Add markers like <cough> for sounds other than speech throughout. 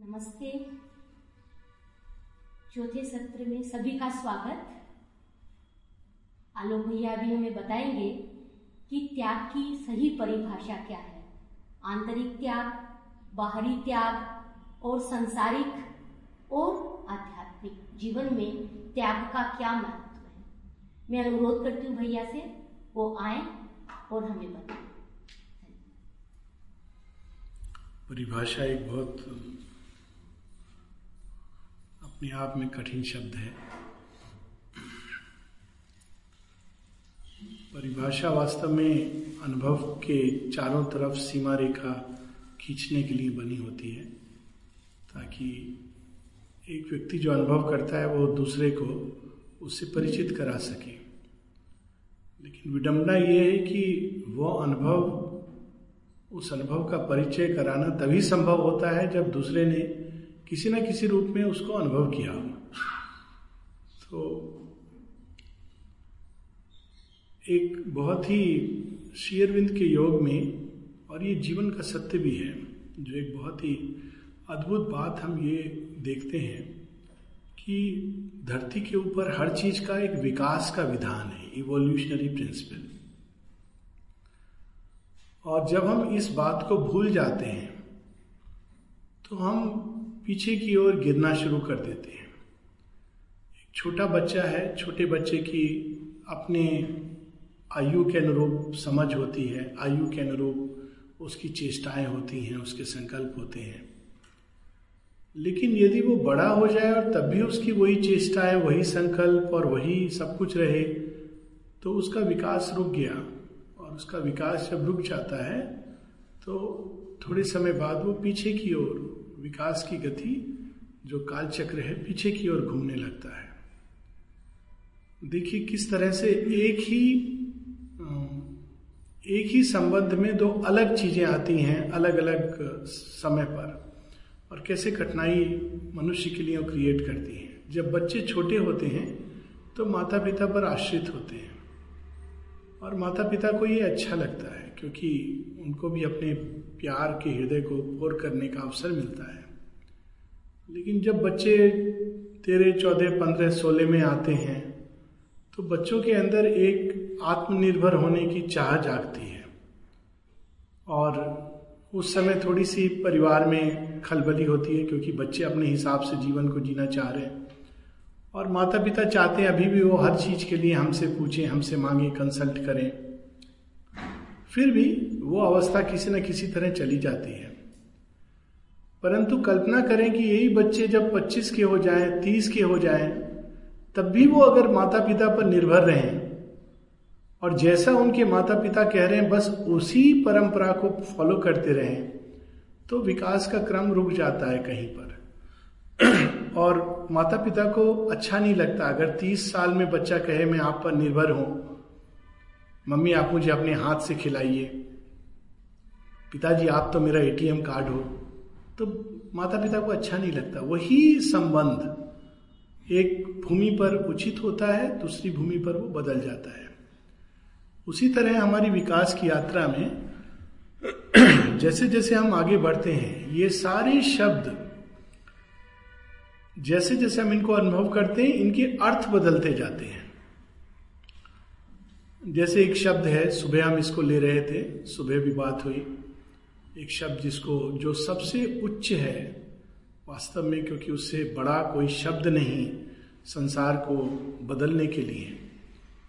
नमस्ते। चौथे सत्र में सभी का स्वागत। आलोक भैया भी हमें बताएँगे कि त्याग की सही परिभाषा क्या है। आंतरिक त्याग, बाहरी त्याग और संसारिक और आध्यात्मिक जीवन में त्याग का क्या महत्व है? मैं अनुरोध करती हूँ भैया से, वो आए और हमें बताएँ। परिभाषा एक बहुत अपने आप में कठिन शब्द है। परिभाषा वास्तव में अनुभव के चारों तरफ़ सीमा रेखा खींचने के लिए बनी होती है, ताकि एक व्यक्ति जो अनुभव करता है वो दूसरे को उससे परिचित करा सके। लेकिन विडंबना ये है कि वो अनुभव, उस अनुभव का परिचय कराना तभी संभव होता है जब दूसरे ने किसी ना किसी रूप में उसको अनुभव किया। तो एक बहुत ही शेयरविंद के योग में, और ये जीवन का सत्य भी है, जो एक बहुत ही अद्भुत बात हम ये देखते हैं कि धरती के ऊपर हर चीज़ का एक विकास का विधान है इवोल्यूशनरी प्रिंसिपल और जब हम इस बात को भूल जाते हैं तो हम पीछे की ओर गिरना शुरू कर देते हैं। एक छोटा बच्चा है, छोटे बच्चे की अपने आयु के अनुरूप समझ होती है, आयु के अनुरूप उसकी चेष्टाएँ होती हैं, उसके संकल्प होते हैं। लेकिन यदि वो बड़ा हो जाए और तब भी उसकी वही चेष्टाएँ, वही संकल्प और वही सब कुछ रहे तो उसका विकास रुक गया और उसका विकास जब रुक जाता है तो थोड़े समय बाद वो पीछे की ओर विकास की गति जो काल चक्र है पीछे की ओर घूमने लगता है। देखिए किस तरह से एक ही एक ही संबंध में दो अलग चीज़ें आती हैं अलग अलग समय पर और कैसे कठिनाई मनुष्य के लिए क्रिएट करती है। जब बच्चे छोटे होते हैं तो माता पिता पर आश्रित होते हैं और माता पिता को ये अच्छा लगता है क्योंकि उनको भी अपने प्यार के हृदय को पोर करने का अवसर मिलता है। लेकिन जब बच्चे तेरह, चौदह, पंद्रह, सोलह में आते हैं तो बच्चों के अंदर एक आत्मनिर्भर होने की चाह जागती है। और उस समय थोड़ी सी परिवार में खलबली होती है, क्योंकि बच्चे अपने हिसाब से जीवन को जीना चाह रहे हैं। और माता पिता चाहते हैं अभी भी वो हर चीज़ के लिए हमसे पूछें, हमसे मांगे कंसल्ट करें। फिर भी वो अवस्था किसी न किसी तरह चली जाती है। परंतु कल्पना करें कि यही बच्चे जब 25 के हो जाएँ, 30 के हो जाएँ, तब भी वो अगर माता पिता पर निर्भर रहें और जैसा उनके माता पिता कह रहे हैं बस उसी परंपरा को फॉलो करते रहें तो विकास का क्रम रुक जाता है कहीं पर। <clears throat> और माता पिता को अच्छा नहीं लगता। अगर 30 साल में बच्चा कहे मैं आप पर निर्भर हूँ मम्मी, आप मुझे अपने हाथ से खिलाइए। पिताजी, आप तो मेरा एटीएम कार्ड हो। तो माता पिता को अच्छा नहीं लगता। वही संबंध। एक भूमि पर उचित होता है, दूसरी भूमि पर वो बदल जाता है। उसी तरह हमारी विकास की यात्रा में <clears throat> जैसे जैसे हम आगे बढ़ते हैं, ये सारे शब्द जैसे जैसे हम इनको अनुभव करते हैं, इनके अर्थ बदलते जाते हैं। जैसे एक शब्द है, सुबह हम इसको ले रहे थे, सुबह भी बात हुई। एक शब्द जिसको, जो सबसे उच्च है, वास्तव में क्योंकि उससे बड़ा कोई शब्द नहीं, संसार को बदलने के लिए।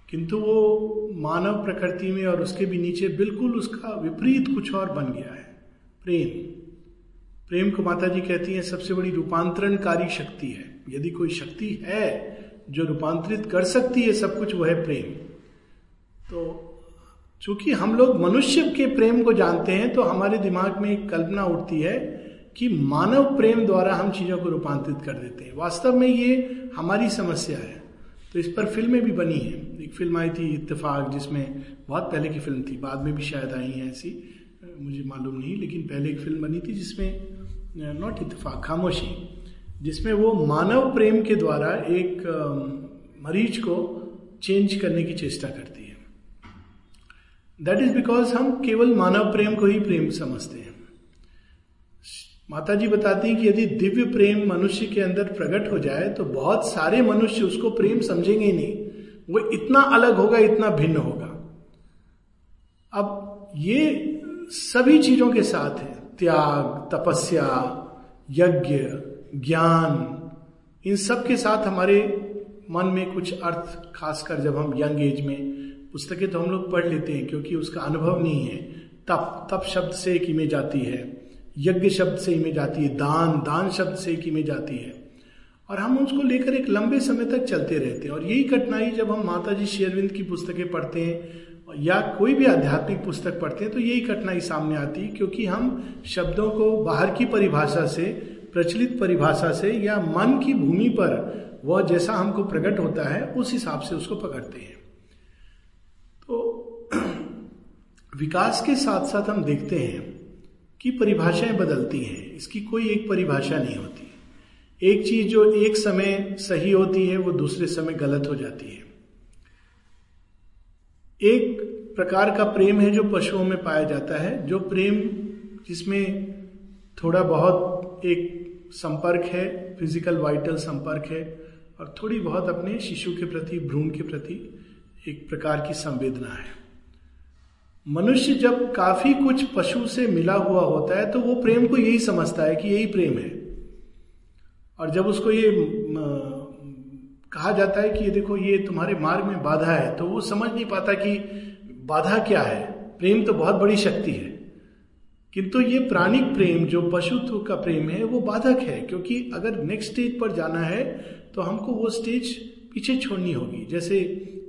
किंतु वो मानव प्रकृति में और उसके भी नीचे बिल्कुल उसका विपरीत कुछ और बन गया है। प्रेम। प्रेम को माता जी कहती हैं, सबसे बड़ी रूपांतरणकारी शक्ति है। यदि कोई शक्ति है जो रूपांतरित कर सकती है सब कुछ, वह प्रेम। तो चूँकि हम लोग मनुष्य के प्रेम को जानते हैं तो हमारे दिमाग में एक कल्पना उठती है कि मानव प्रेम द्वारा हम चीज़ों को रूपांतरित कर देते हैं। वास्तव में ये हमारी समस्या है। तो इस पर फ़िल्में भी बनी है। एक फ़िल्म आई थी, इत्तेफाक, जिसमें बहुत पहले की फ़िल्म थी, बाद में भी शायद आई है ऐसी। मुझे मालूम नहीं, लेकिन पहले एक फ़िल्म बनी थी जिसमें, नॉट इत्तेफाक, खामोशी, जिसमें वो मानव प्रेम के द्वारा एक मरीज़ को चेंज करने की चेष्टा करती है। दैट इज़ बिकॉज़ हम केवल मानव प्रेम को ही प्रेम समझते हैं। माता जी बताती हैं कि यदि दिव्य प्रेम मनुष्य के अंदर प्रकट हो जाए तो बहुत सारे मनुष्य उसको प्रेम समझेंगे ही नहीं। वो इतना अलग होगा, इतना भिन्न होगा। अब ये सभी चीज़ों के साथ है। त्याग, तपस्या, यज्ञ, ज्ञान, इन सब के साथ हमारे मन में कुछ अर्थ, खासकर जब हम यंग एज में पुस्तकें तो हम लोग पढ़ लेते हैं क्योंकि उसका अनुभव नहीं है। तप तप शब्द से एक इमेज आती है। यज्ञ शब्द से इमेज आती है। दान दान शब्द से एक इमेज आती है। और हम उसको लेकर एक लंबे समय तक चलते रहते हैं। और यही कठिनाई जब हम माता जी शेरविंद की पुस्तकें पढ़ते हैं या कोई भी आध्यात्मिक पुस्तक पढ़ते हैं तो यही कठिनाई सामने आती है क्योंकि हम शब्दों को बाहर की परिभाषा से, प्रचलित परिभाषा से या मन की भूमि पर, वह जैसा हमको प्रकट होता है, उस हिसाब से उसको पकड़ते हैं तो विकास के साथ साथ हम देखते हैं कि परिभाषाएँ बदलती हैं। इसकी कोई एक परिभाषा नहीं होती। एक चीज़ जो एक समय सही होती है, वो दूसरे समय गलत हो जाती है। एक प्रकार का प्रेम है जो पशुओं में पाया जाता है। जो प्रेम जिसमें थोड़ा बहुत एक संपर्क है फ़िज़िकल वाइटल संपर्क है, और थोड़ी बहुत अपने शिशु के प्रति, भ्रूण के प्रति एक प्रकार की संवेदना है। मनुष्य जब काफ़ी कुछ पशु से मिला हुआ होता है तो वो प्रेम को यही समझता है कि यही प्रेम है। और जब उसको ये कहा जाता है कि ये देखो, ये तुम्हारे मार्ग में बाधा है तो वो समझ नहीं पाता कि बाधा क्या है। प्रेम तो बहुत बड़ी शक्ति है। किंतु ये प्राणिक प्रेम, जो पशुत्व का प्रेम है, वो बाधक है, क्योंकि अगर नेक्स्ट स्टेज पर जाना है तो हमको वो स्टेज पीछे छोड़नी होगी। जैसे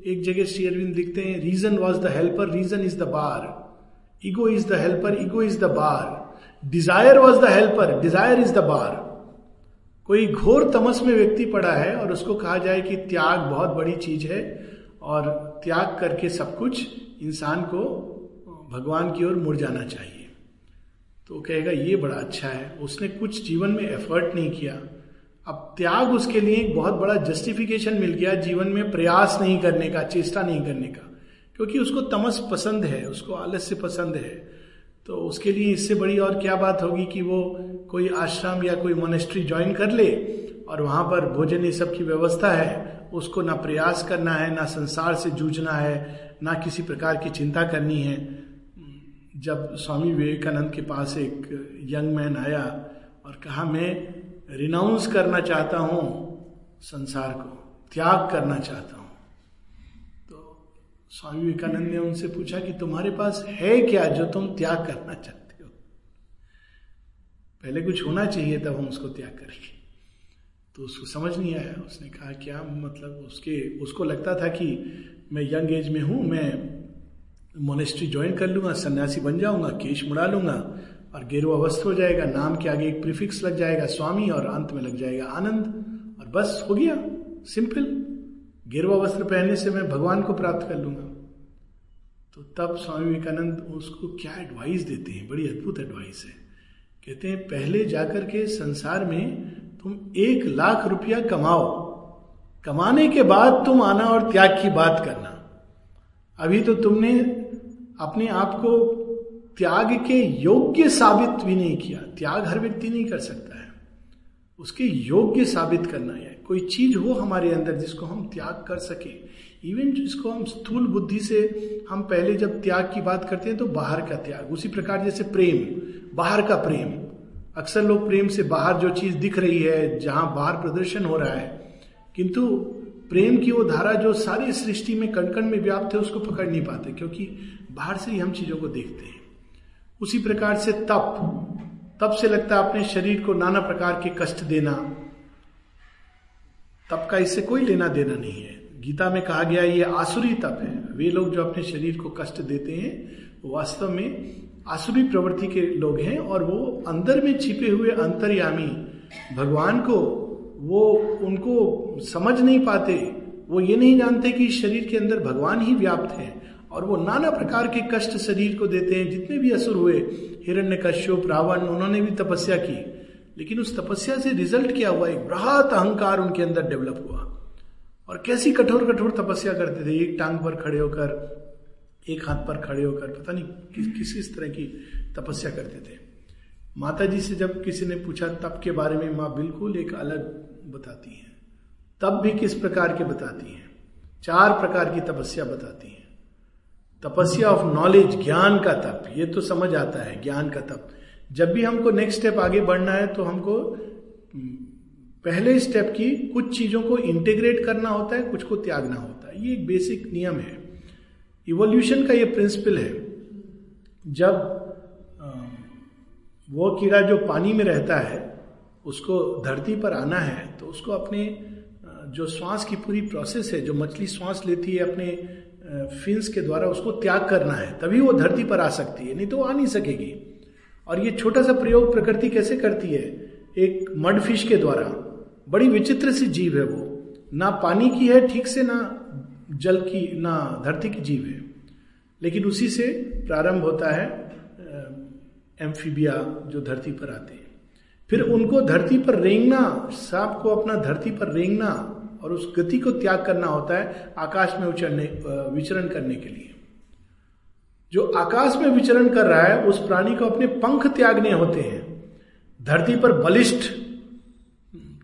एक जगह श्री अरविंद लिखते हैं reason was the helper reason is the bar ego is the helper ego is the bar desire was the helper desire is the bar कोई घोर तमस में व्यक्ति पड़ा है और उसको कहा जाए कि त्याग बहुत बड़ी चीज़ है और त्याग करके सब कुछ इंसान को भगवान की ओर मुड़ जाना चाहिए। तो कहेगा, ये बड़ा अच्छा है। उसने कुछ जीवन में एफर्ट नहीं किया। अब त्याग उसके लिए एक बहुत बड़ा जस्टिफिकेशन मिल गया जीवन में प्रयास नहीं करने का, चेष्टा नहीं करने का। क्योंकि उसको तमस पसंद है, उसको आलस्य पसंद है। तो उसके लिए इससे बड़ी और क्या बात होगी कि वो कोई आश्रम या कोई मोनेस्ट्री ज्वाइन कर ले और वहाँ पर भोजन ये सब की व्यवस्था है, उसको ना प्रयास करना है, ना संसार से जूझना है, ना किसी प्रकार की चिंता करनी है। जब स्वामी विवेकानंद के पास एक यंग मैन आया और कहा, मैं रिनाउंस करना चाहता हूँ, संसार को त्याग करना चाहता हूँ। तो स्वामी विवेकानंद ने उनसे पूछा कि तुम्हारे पास है क्या जो तुम त्याग करना चाहते हो? पहले कुछ होना चाहिए, तब हम उसको त्याग करेंगे। तो उसको समझ नहीं आया। उसने कहा, क्या मतलब उसके, उसको लगता था कि मैं यंग एज में हूँ, मैं मोनेस्ट्री ज्वाइन कर लूँगा, सन्यासी बन जाऊँगा, केश मुड़ा लूँगा और गेरुआ वस्त्र हो जाएगा, नाम के आगे एक प्रिफिक्स लग जाएगा, स्वामी, और अंत में लग जाएगा आनंद। और बस हो गया, सिंपल। गेरुआ वस्त्र पहनने से मैं भगवान को प्राप्त कर लूँगा। तो तब स्वामी विवेकानंद उसको क्या एडवाइस देते हैं? बड़ी अद्भुत एडवाइस है। कहते हैं, पहले जाकर के संसार में तुम एक लाख रुपया कमाओ। कमाने के बाद तुम आना और त्याग की बात करना। अभी तो तुमने अपने आप को त्याग के योग्य साबित भी नहीं किया। त्याग हर व्यक्ति नहीं कर सकता है। उसके योग्य साबित करना है। कोई चीज़ हो हमारे अंदर जिसको हम त्याग कर सके। इवन जिसको हम स्थूल बुद्धि से हम पहले जब त्याग की बात करते हैं तो बाहर का त्याग। उसी प्रकार जैसे प्रेम, बाहर का प्रेम। अक्सर लोग प्रेम से बाहर जो चीज़ दिख रही है, जहाँ बाहर प्रदर्शन हो रहा है, किंतु प्रेम की वो धारा जो सारी सृष्टि में कण कण में व्याप्त है, उसको पकड़ नहीं पाते, क्योंकि बाहर से ही हम चीज़ों को देखते हैं। उसी प्रकार से तप। तप से लगता है अपने शरीर को नाना प्रकार के कष्ट देना। तप का इससे कोई लेना देना नहीं है। गीता में कहा गया ये आसुरी तप है। वे लोग जो अपने शरीर को कष्ट देते हैं वास्तव में आसुरी प्रवृत्ति के लोग हैं और वो अंदर में छिपे हुए अंतर्यामी भगवान को वो उनको समझ नहीं पाते। वो ये नहीं जानते कि शरीर के अंदर भगवान ही व्याप्त है। और वो नाना प्रकार के कष्ट शरीर को देते हैं। जितने भी असुर हुए, हिरण्य कश्यप, रावण, उन्होंने भी तपस्या की। लेकिन उस तपस्या से रिज़ल्ट क्या हुआ? एक बृहत अहंकार उनके अंदर डेवलप हुआ। और कैसी कठोर कठोर तपस्या करते थे? एक टांग पर खड़े होकर, एक हाथ पर खड़े होकर, पता नहीं किस किस किस तरह की तपस्या करते थे। माता जी से जब किसी ने पूछा, तप के बारे में माँ बिल्कुल एक अलग बताती है। तब भी किस प्रकार के बताती हैं? चार प्रकार की तपस्या बताती हैं। तपस्या ऑफ़ नॉलेज ज्ञान का तप ये तो समझ आता है ज्ञान का तप। जब भी हमको नेक्स्ट स्टेप आगे बढ़ना है तो हमको हम्म, पहले स्टेप की कुछ चीज़ों को इंटीग्रेट करना होता है कुछ को त्यागना होता है। ये एक बेसिक नियम है। इवोल्यूशन का ये प्रिंसिपल है। जब वो कीड़ा जो पानी में रहता है उसको धरती पर आना है तो उसको अपने जो श्वास की पूरी प्रोसेस है जो मछली श्वास लेती है अपने फिन्स के द्वारा उसको त्याग करना है, तभी वो धरती पर आ सकती है, नहीं तो आ नहीं सकेगी। और ये छोटा सा प्रयोग प्रकृति कैसे करती है? एक मड फ़िश के द्वारा। बड़ी विचित्र सी जीव है वो। ना पानी की है ठीक से, ना जल की, ना धरती की जीव है। लेकिन उसी से प्रारंभ होता है एम्फीबिया जो धरती पर आते हैं। फिर उनको धरती पर रेंगना, सांप को अपना धरती पर रेंगना और उस गति को त्याग करना होता है आकाश में उचरने विचरण करने के लिए। जो आकाश में विचरण कर रहा है, उस प्राणी को अपने पंख त्यागने होते हैं। धरती पर बलिष्ठ,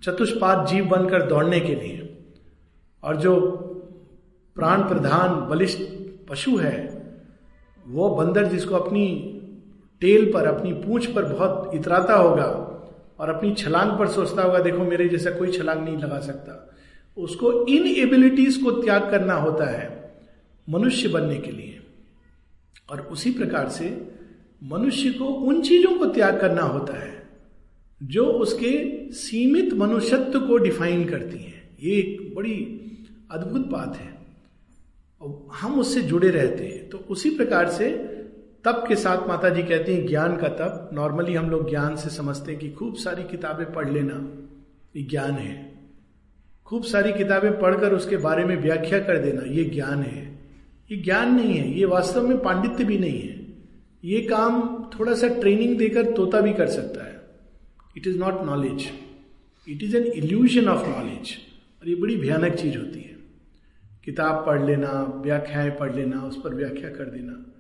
चतुष्पाद जीव बनकर दौड़ने के लिए। और जो प्राण प्रधान बलिष्ठ पशु है, वो बंदर जिसको अपनी टेल पर, अपनी पूंछ पर बहुत इतराता होगा और अपनी छलांग पर सोचता होगा, देखो, मेरे जैसा कोई छलांग नहीं लगा सकता। उसको इन एबिलिटीज को त्याग करना होता है मनुष्य बनने के लिए। और उसी प्रकार से मनुष्य को उन चीज़ों को त्याग करना होता है जो उसके सीमित मनुष्यत्व को डिफाइन करती हैं। ये एक बड़ी अद्भुत बात है। हम उससे जुड़े रहते हैं। तो उसी प्रकार से तप के साथ माता जी कहती हैं, ज्ञान का तप। नॉर्मली हम लोग ज्ञान से समझते हैं कि खूब सारी किताबें पढ़ लेना ये ज्ञान है। खूब सारी किताबें पढ़कर उसके बारे में व्याख्या कर देना, ये ज्ञान है। ये ज्ञान नहीं है, ये वास्तव में पांडित्य भी नहीं है। ये काम थोड़ा सा ट्रेनिंग देकर तोता भी कर सकता है। It is not knowledge it is an illusion of knowledge और ये बड़ी भयानक चीज़ होती है। किताब पढ़ लेना, व्याख्याएँ पढ़ लेना, उस पर व्याख्या कर देना।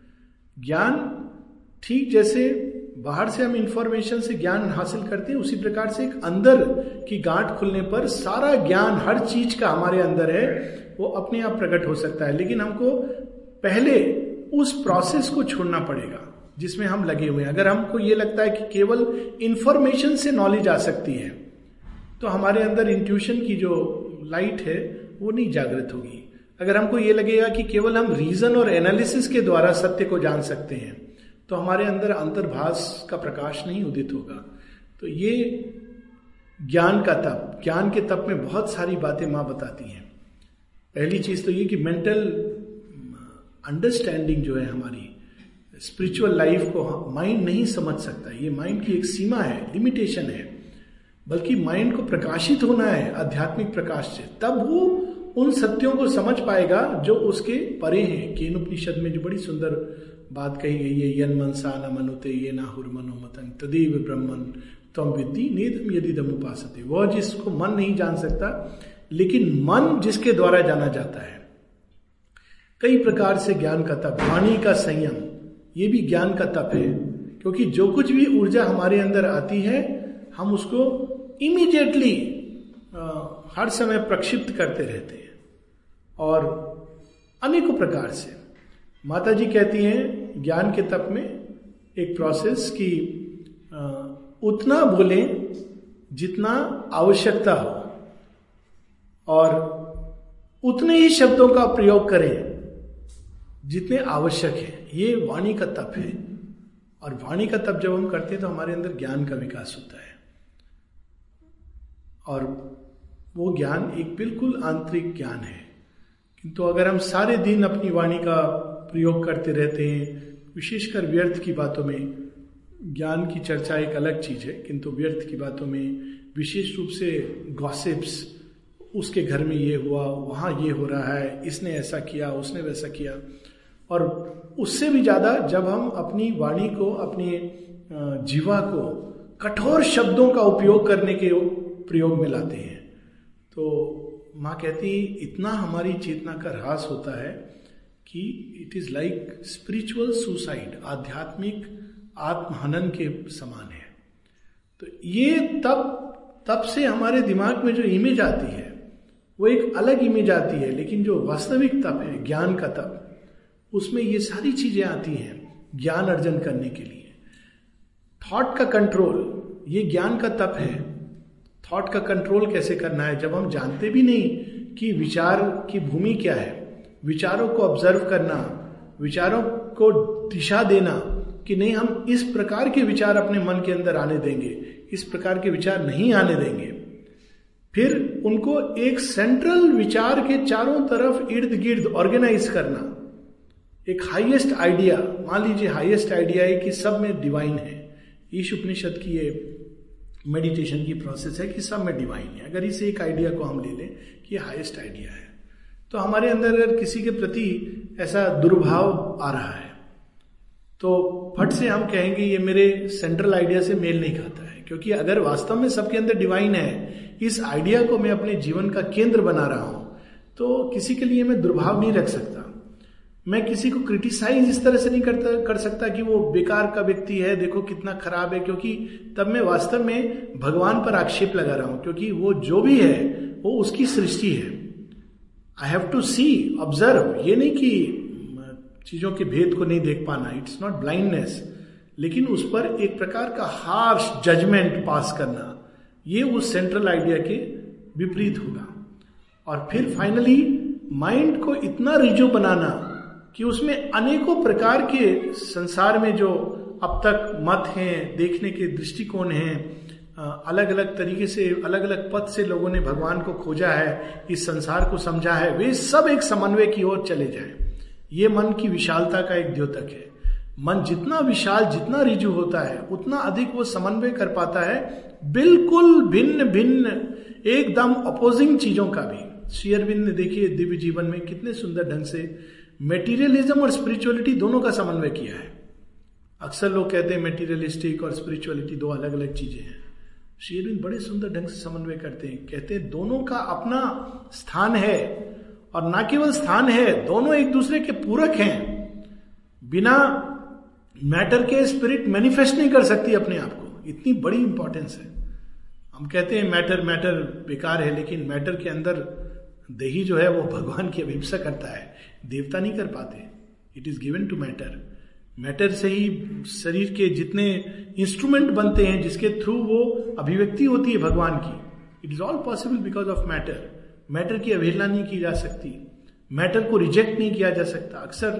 ज्ञान ठीक जैसे बाहर से हम इंफॉर्मेशन से ज्ञान हासिल करते हैं, उसी प्रकार से एक अंदर की गांठ खुलने पर सारा ज्ञान, हर चीज़ का हमारे अंदर है, वो अपने आप प्रकट हो सकता है। लेकिन हमको पहले उस प्रोसेस को छोड़ना पड़ेगा, जिसमें हम लगे हुए हैं। अगर हमको ये लगता है कि केवल इंफॉर्मेशन से नॉलेज आ सकती है तो हमारे अंदर इंट्यूशन की जो लाइट है, वो नहीं जागृत होगी। अगर हमको ये लगेगा कि केवल हम रीजन और एनालिसिस के द्वारा सत्य को जान सकते हैं तो हमारे अंदर अंतर्भाष का प्रकाश नहीं उदित होगा। तो ये ज्ञान का तप, ज्ञान के तप में बहुत सारी बातें माँ बताती हैं। पहली चीज़ तो ये कि मेंटल अंडरस्टैंडिंग जो है हमारी स्पिरिचुअल लाइफ को माइंड नहीं समझ सकता। ये माइंड की एक सीमा है लिमिटेशन है। बल्कि माइंड को प्रकाशित होना है, आध्यात्मिक प्रकाश से। तब वो उन सत्यों को समझ पाएगा जो उसके परे हैं। केन उपनिषद में जो बड़ी सुंदर बात कही गई है यन मन सा न मनुते ये ना हुर मनोमतन तदेव ब्रह्मन तम विद्धि नेदम यदि दम उपासते। वह जिसको मन नहीं जान सकता, लेकिन मन जिसके द्वारा जाना जाता है। कई प्रकार से ज्ञान का तप, वाणी का संयम, ये भी ज्ञान का तप है, क्योंकि जो कुछ भी ऊर्जा हमारे अंदर आती है, हम उसको इमीडिएटली हर समय प्रक्षिप्त करते रहते हैं। और अनेकों प्रकार से। माता जी कहती हैं ज्ञान के तप में एक प्रोसेस की उतना बोले जितना आवश्यकता हो। और उतने ही शब्दों का प्रयोग करें जितने आवश्यक है। ये वाणी का तप है। और वाणी का तप जब हम करते हैं तो हमारे अंदर ज्ञान का विकास होता है। और वो ज्ञान एक बिल्कुल आंतरिक ज्ञान है। किंतु अगर हम सारे दिन अपनी वाणी का प्रयोग करते रहते हैं, विशेषकर व्यर्थ की बातों में। ज्ञान की चर्चा एक अलग चीज़ है, किंतु व्यर्थ की बातों में विशेष रूप से गॉसिप्स उसके घर में ये हुआ, वहाँ ये हो रहा है, इसने ऐसा किया, उसने वैसा किया। और उससे भी ज़्यादा जब हम अपनी वाणी को, अपनी जीवा को कठोर शब्दों का उपयोग करने के प्रयोग में लाते हैं। तो माँ कहती, इतना हमारी चेतना का ह्रास होता है कि it is like spiritual suicide आध्यात्मिक आत्महनन के समान है। तो ये तब तब से हमारे दिमाग में जो इमेज आती है, वो एक अलग इमेज आती है, लेकिन जो वास्तविक तप है, ज्ञान का तप, उसमें ये सारी चीज़ें आती हैं ज्ञान अर्जन करने के लिए। थॉट का कंट्रोल ये ज्ञान का तप है। थॉट का कंट्रोल कैसे करना है, जब हम जानते भी नहीं कि विचार की भूमि क्या है विचारों को ऑब्ज़र्व करना, विचारों को दिशा देना कि नहीं, हम इस प्रकार के विचार अपने मन के अंदर आने देंगे, इस प्रकार के विचार नहीं आने देंगे। फिर उनको एक सेंट्रल विचार के चारों तरफ़ इर्द गिर्द ऑर्गेनाइज करना। एक हाईएस्ट आइडिया मान लीजिए हाईएस्ट आइडिया है कि सब में डिवाइन है। ईश उपनिषद की ये मेडिटेशन की प्रोसेस है कि सब में डिवाइन है। अगर इस एक आइडिया को हम ले लें कि हाईएस्ट आइडिया है। तो हमारे अंदर अगर किसी के प्रति ऐसा दुर्भाव आ रहा है तो फट से हम कहेंगे ये मेरे सेंट्रल आइडिया से मेल नहीं खाता है। क्योंकि अगर वास्तव में सबके अंदर डिवाइन है, इस आइडिया को मैं अपने जीवन का केंद्र बना रहा हूँ तो किसी के लिए मैं दुर्भाव नहीं रख सकता। मैं किसी को क्रिटिसाइज इस तरह से नहीं करता, कर सकता कि वो बेकार का व्यक्ति है, देखो कितना खराब है, क्योंकि तब मैं वास्तव में भगवान पर आक्षेप लगा रहा हूँ, क्योंकि वो जो भी है, वो उसकी सृष्टि है। I have to see observe ये नहीं कि चीज़ों के भेद को नहीं देख पाना इट्स नॉट ब्लाइंडनेस लेकिन उस पर एक प्रकार का हार्श जजमेंट पास करना, ये उस सेंट्रल आइडिया के विपरीत होगा। और फिर फाइनली माइंड को इतना रिजो बनाना कि उसमें अनेकों प्रकार के संसार में जो अब तक मत हैं, देखने के दृष्टिकोण हैं अलग अलग तरीके से अलग अलग पथ से लोगों ने भगवान को खोजा है, इस संसार को समझा है, वे सब एक समन्वय की ओर चले जाए। ये मन की विशालता का एक द्योतक है। मन जितना विशाल, जितना रिजु होता है, उतना अधिक वो समन्वय कर पाता है, बिल्कुल भिन्न भिन्न एकदम अपोजिंग चीज़ों का भी। शेयरबिंद ने देखिए दिव्य जीवन में कितने सुंदर ढंग से मेटीरियलिज्म और स्पिरिचुअलिटी दोनों का समन्वय किया है। अक्सर लोग कहते हैं मेटीरियलिस्टिक और स्पिरिचुअलिटी दो अलग अलग चीज़ें हैं। शेरविंद बड़े सुंदर ढंग से समन्वय करते हैं। कहते हैं, दोनों का अपना स्थान है और ना केवल स्थान है, दोनों एक दूसरे के पूरक हैं। बिना मैटर के स्पिरिट मैनिफेस्ट नहीं कर सकती अपने आप को। इतनी बड़ी इंपॉर्टेंस है। हम कहते हैं, मैटर मैटर बेकार है, लेकिन मैटर के अंदर देही जो है, वो भगवान की अभिप्सा करता है। देवता नहीं कर पाते। It is given to matter matter से ही शरीर के जितने इंस्ट्रूमेंट बनते हैं, जिसके थ्रू वो अभिव्यक्ति होती है भगवान की it is all possible because of matter matter की अवहेलना नहीं की जा सकती। मैटर को रिजेक्ट नहीं किया जा सकता। अक्सर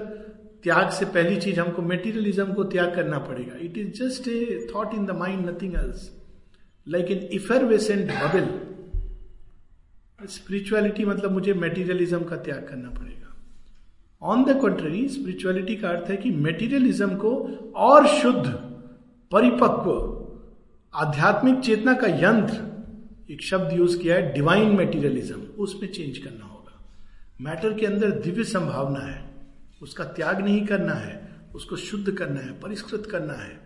त्याग से पहली चीज़ हमको मेटीरियलिज्म को त्याग करना पड़ेगा। It is just a thought in the mind nothing else like in effervescent bubble spirituality मतलब मुझे मेटीरियलिज्म का त्याग करना पड़ेगा। ऑन द कंट्री स्पिरिचुअलिटी का अर्थ है कि मेटीरियलिज्म को और शुद्ध, परिपक्व, आध्यात्मिक चेतना का यंत्र, एक शब्द यूज़ किया है डिवाइन मेटीरियलिज्म उसमें चेंज करना होगा। मैटर के अंदर दिव्य संभावना है, उसका त्याग नहीं करना है, उसको शुद्ध करना है, परिष्कृत करना है।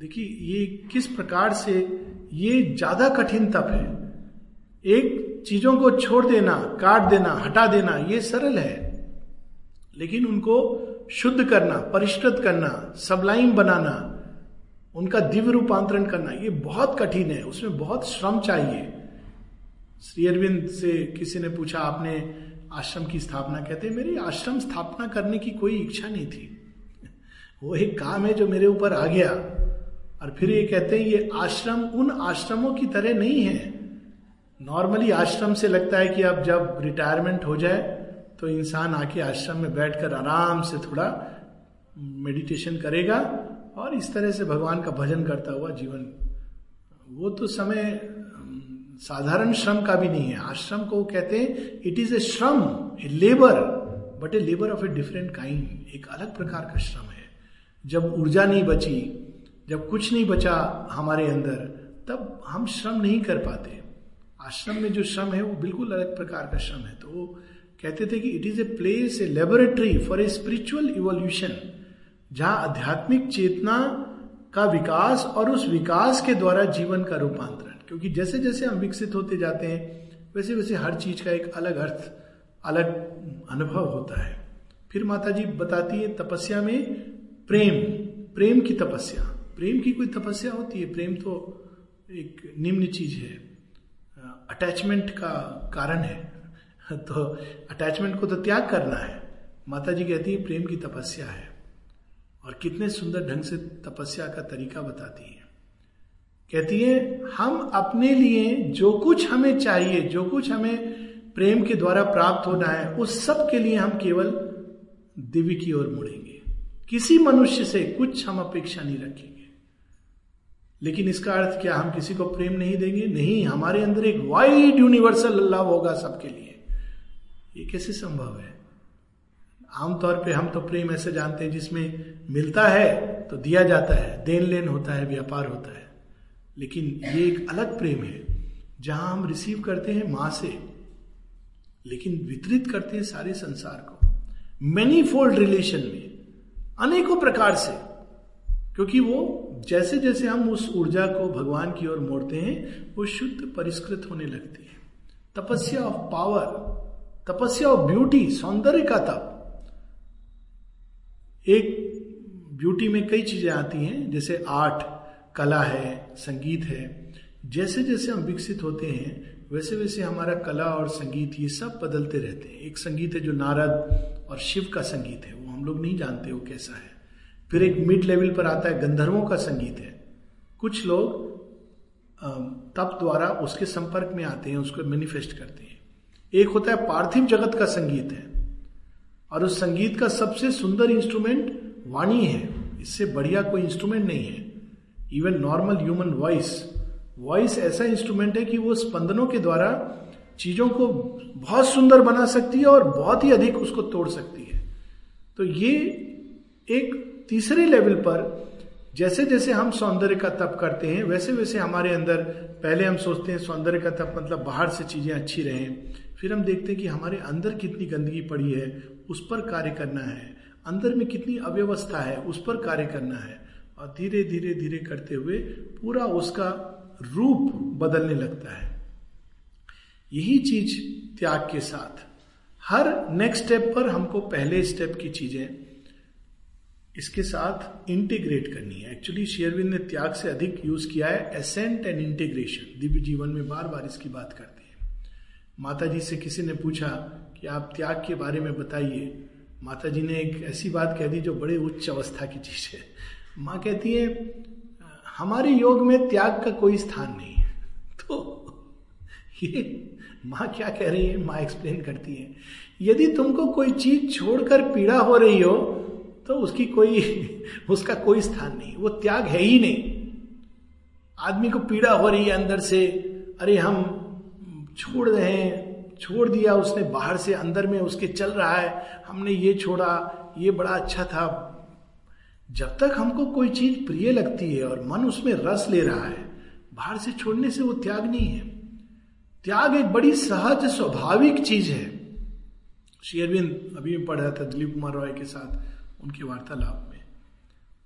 देखिए, ये किस प्रकार से ये ज़्यादा कठिन तप है। एक चीज़ों को छोड़ देना, काट देना, हटा देना, ये सरल है। लेकिन उनको शुद्ध करना, परिष्कृत करना सबलाइन बनाना, उनका दिव्य रूपांतरण करना, ये बहुत कठिन है। उसमें बहुत श्रम चाहिए। श्री अरविंद से किसी ने पूछा, आपने आश्रम की स्थापना कहते, मेरी आश्रम स्थापना करने की कोई इच्छा नहीं थी। वो एक काम है जो मेरे ऊपर आ गया। और फिर ये कहते हैं, ये आश्रम उन आश्रमों की तरह नहीं है। नॉर्मली आश्रम से लगता है कि अब जब रिटायरमेंट हो जाए तो इंसान आके आश्रम में बैठकर आराम से थोड़ा मेडिटेशन करेगा और इस तरह से भगवान का भजन करता हुआ जीवन। वो तो समय साधारण श्रम का भी नहीं है। आश्रम को कहते हैं इट इज़ ए श्रम a labour but a labour of a different kind एक अलग प्रकार का श्रम है। जब ऊर्जा नहीं बची, जब कुछ नहीं बचा हमारे अंदर, तब हम श्रम नहीं कर पाते। आश्रम में जो श्रम है, वो बिल्कुल अलग प्रकार का श्रम है। तो कहते थे कि it is a place a laboratory for a spiritual evolution जहाँ आध्यात्मिक चेतना का विकास और उस विकास के द्वारा जीवन का रूपांतरण। क्योंकि जैसे जैसे हम विकसित होते जाते हैं वैसे वैसे हर चीज़ का एक अलग अर्थ, अलग अनुभव होता है। फिर माता जी बताती है तपस्या में प्रेम प्रेम की तपस्या। प्रेम की कोई तपस्या होती है? प्रेम तो एक निम्न चीज़ है अटैचमेंट का कारण है। <laughs> तो अटैचमेंट को तो त्याग करना है। माता जी कहती है, प्रेम की तपस्या है। और कितने सुंदर ढंग से तपस्या का तरीका बताती है। कहती है, हम अपने लिए जो कुछ हमें चाहिए, जो कुछ हमें प्रेम के द्वारा प्राप्त होना है, उस सब के लिए हम केवल दिव्य की ओर मुड़ेंगे। किसी मनुष्य से कुछ हम अपेक्षा नहीं रखेंगे। लेकिन इसका अर्थ क्या, हम किसी को प्रेम नहीं देंगे? नहीं, हमारे अंदर एक वाइड यूनिवर्सल लव होगा सबके लिए। ये कैसे संभव है? आमतौर पे हम तो प्रेम ऐसे जानते हैं जिसमें मिलता है तो दिया जाता है देन लेन होता है, व्यापार होता है। लेकिन ये एक अलग प्रेम है, जहाँ हम रिसीव करते हैं माँ से, लेकिन वितरित करते हैं सारे संसार को। मैनी फोल्ड रिलेशन में, अनेकों प्रकार से, क्योंकि वो जैसे जैसे हम उस ऊर्जा को भगवान की ओर मोड़ते हैं, वो शुद्ध परिष्कृत होने लगती है। तपस्या ऑफ़ पावर तपस्या और ब्यूटी, सौंदर्य का तप। एक ब्यूटी में कई चीज़ें आती हैं, जैसे आर्ट, कला है, संगीत है। जैसे जैसे हम विकसित होते हैं, वैसे वैसे हमारा कला और संगीत, ये सब बदलते रहते हैं। एक संगीत है जो नारद और शिव का संगीत है, वो हम लोग नहीं जानते वो कैसा है। फिर एक मिड लेवल पर आता है, गंधर्वों का संगीत है। कुछ लोग तप द्वारा उसके संपर्क में आते हैं, उसको मैनिफेस्ट करते हैं। एक होता है पार्थिव जगत का संगीत है, और उस संगीत का सबसे सुंदर इंस्ट्रूमेंट वाणी है। इससे बढ़िया कोई इंस्ट्रूमेंट नहीं है। Even normal human voice voice ऐसा इंस्ट्रूमेंट है कि वो स्पंदनों के द्वारा चीज़ों को बहुत सुंदर बना सकती है और बहुत ही अधिक उसको तोड़ सकती है। तो ये एक तीसरे लेवल पर जैसे जैसे हम सौंदर्य का तप करते हैं वैसे वैसे हमारे अंदर, पहले हम सोचते हैं सौंदर्य का तप मतलब बाहर से चीज़ें अच्छी रहें फिर हम देखते हैं कि हमारे अंदर कितनी गंदगी पड़ी है, उस पर कार्य करना है। अंदर में कितनी अव्यवस्था है, उस पर कार्य करना है। और धीरे धीरे धीरे करते हुए पूरा उसका रूप बदलने लगता है। यही चीज़ त्याग के साथ। हर नेक्स्ट स्टेप पर हमको पहले स्टेप की चीज़ें इसके साथ इंटीग्रेट करनी है। एक्चुअली शेयरविंद ने त्याग से अधिक यूज़ किया है एसेंट एंड इंटीग्रेशन दिव्य जीवन में बार बार इसकी बात करते हैं। माता जी से किसी ने पूछा कि आप त्याग के बारे में बताइए। माता जी ने एक ऐसी बात कह दी जो बड़े उच्च अवस्था की चीज़ है। माँ कहती है, हमारे योग में त्याग का कोई स्थान नहीं है। तो ये माँ क्या कह रही है? माँ एक्सप्लेन करती है, यदि तुमको कोई चीज़ छोड़कर पीड़ा हो रही हो तो उसकी कोई, उसका कोई स्थान नहीं। वो त्याग है ही नहीं। आदमी को पीड़ा हो रही है अंदर से। अरे हम छोड़ रहे हैं, छोड़ दिया उसने, बाहर से अंदर में उसके चल रहा है, हमने ये छोड़ा, ये बड़ा अच्छा था। जब तक हमको कोई चीज़ प्रिय लगती है और मन उसमें रस ले रहा है, बाहर से छोड़ने से वो त्याग नहीं है। त्याग एक बड़ी सहज, स्वाभाविक चीज़ है। श्री अरविंद, अभी मैं पढ़ रहा था दिलीप कुमार रॉय के साथ उनके वार्तालाप में।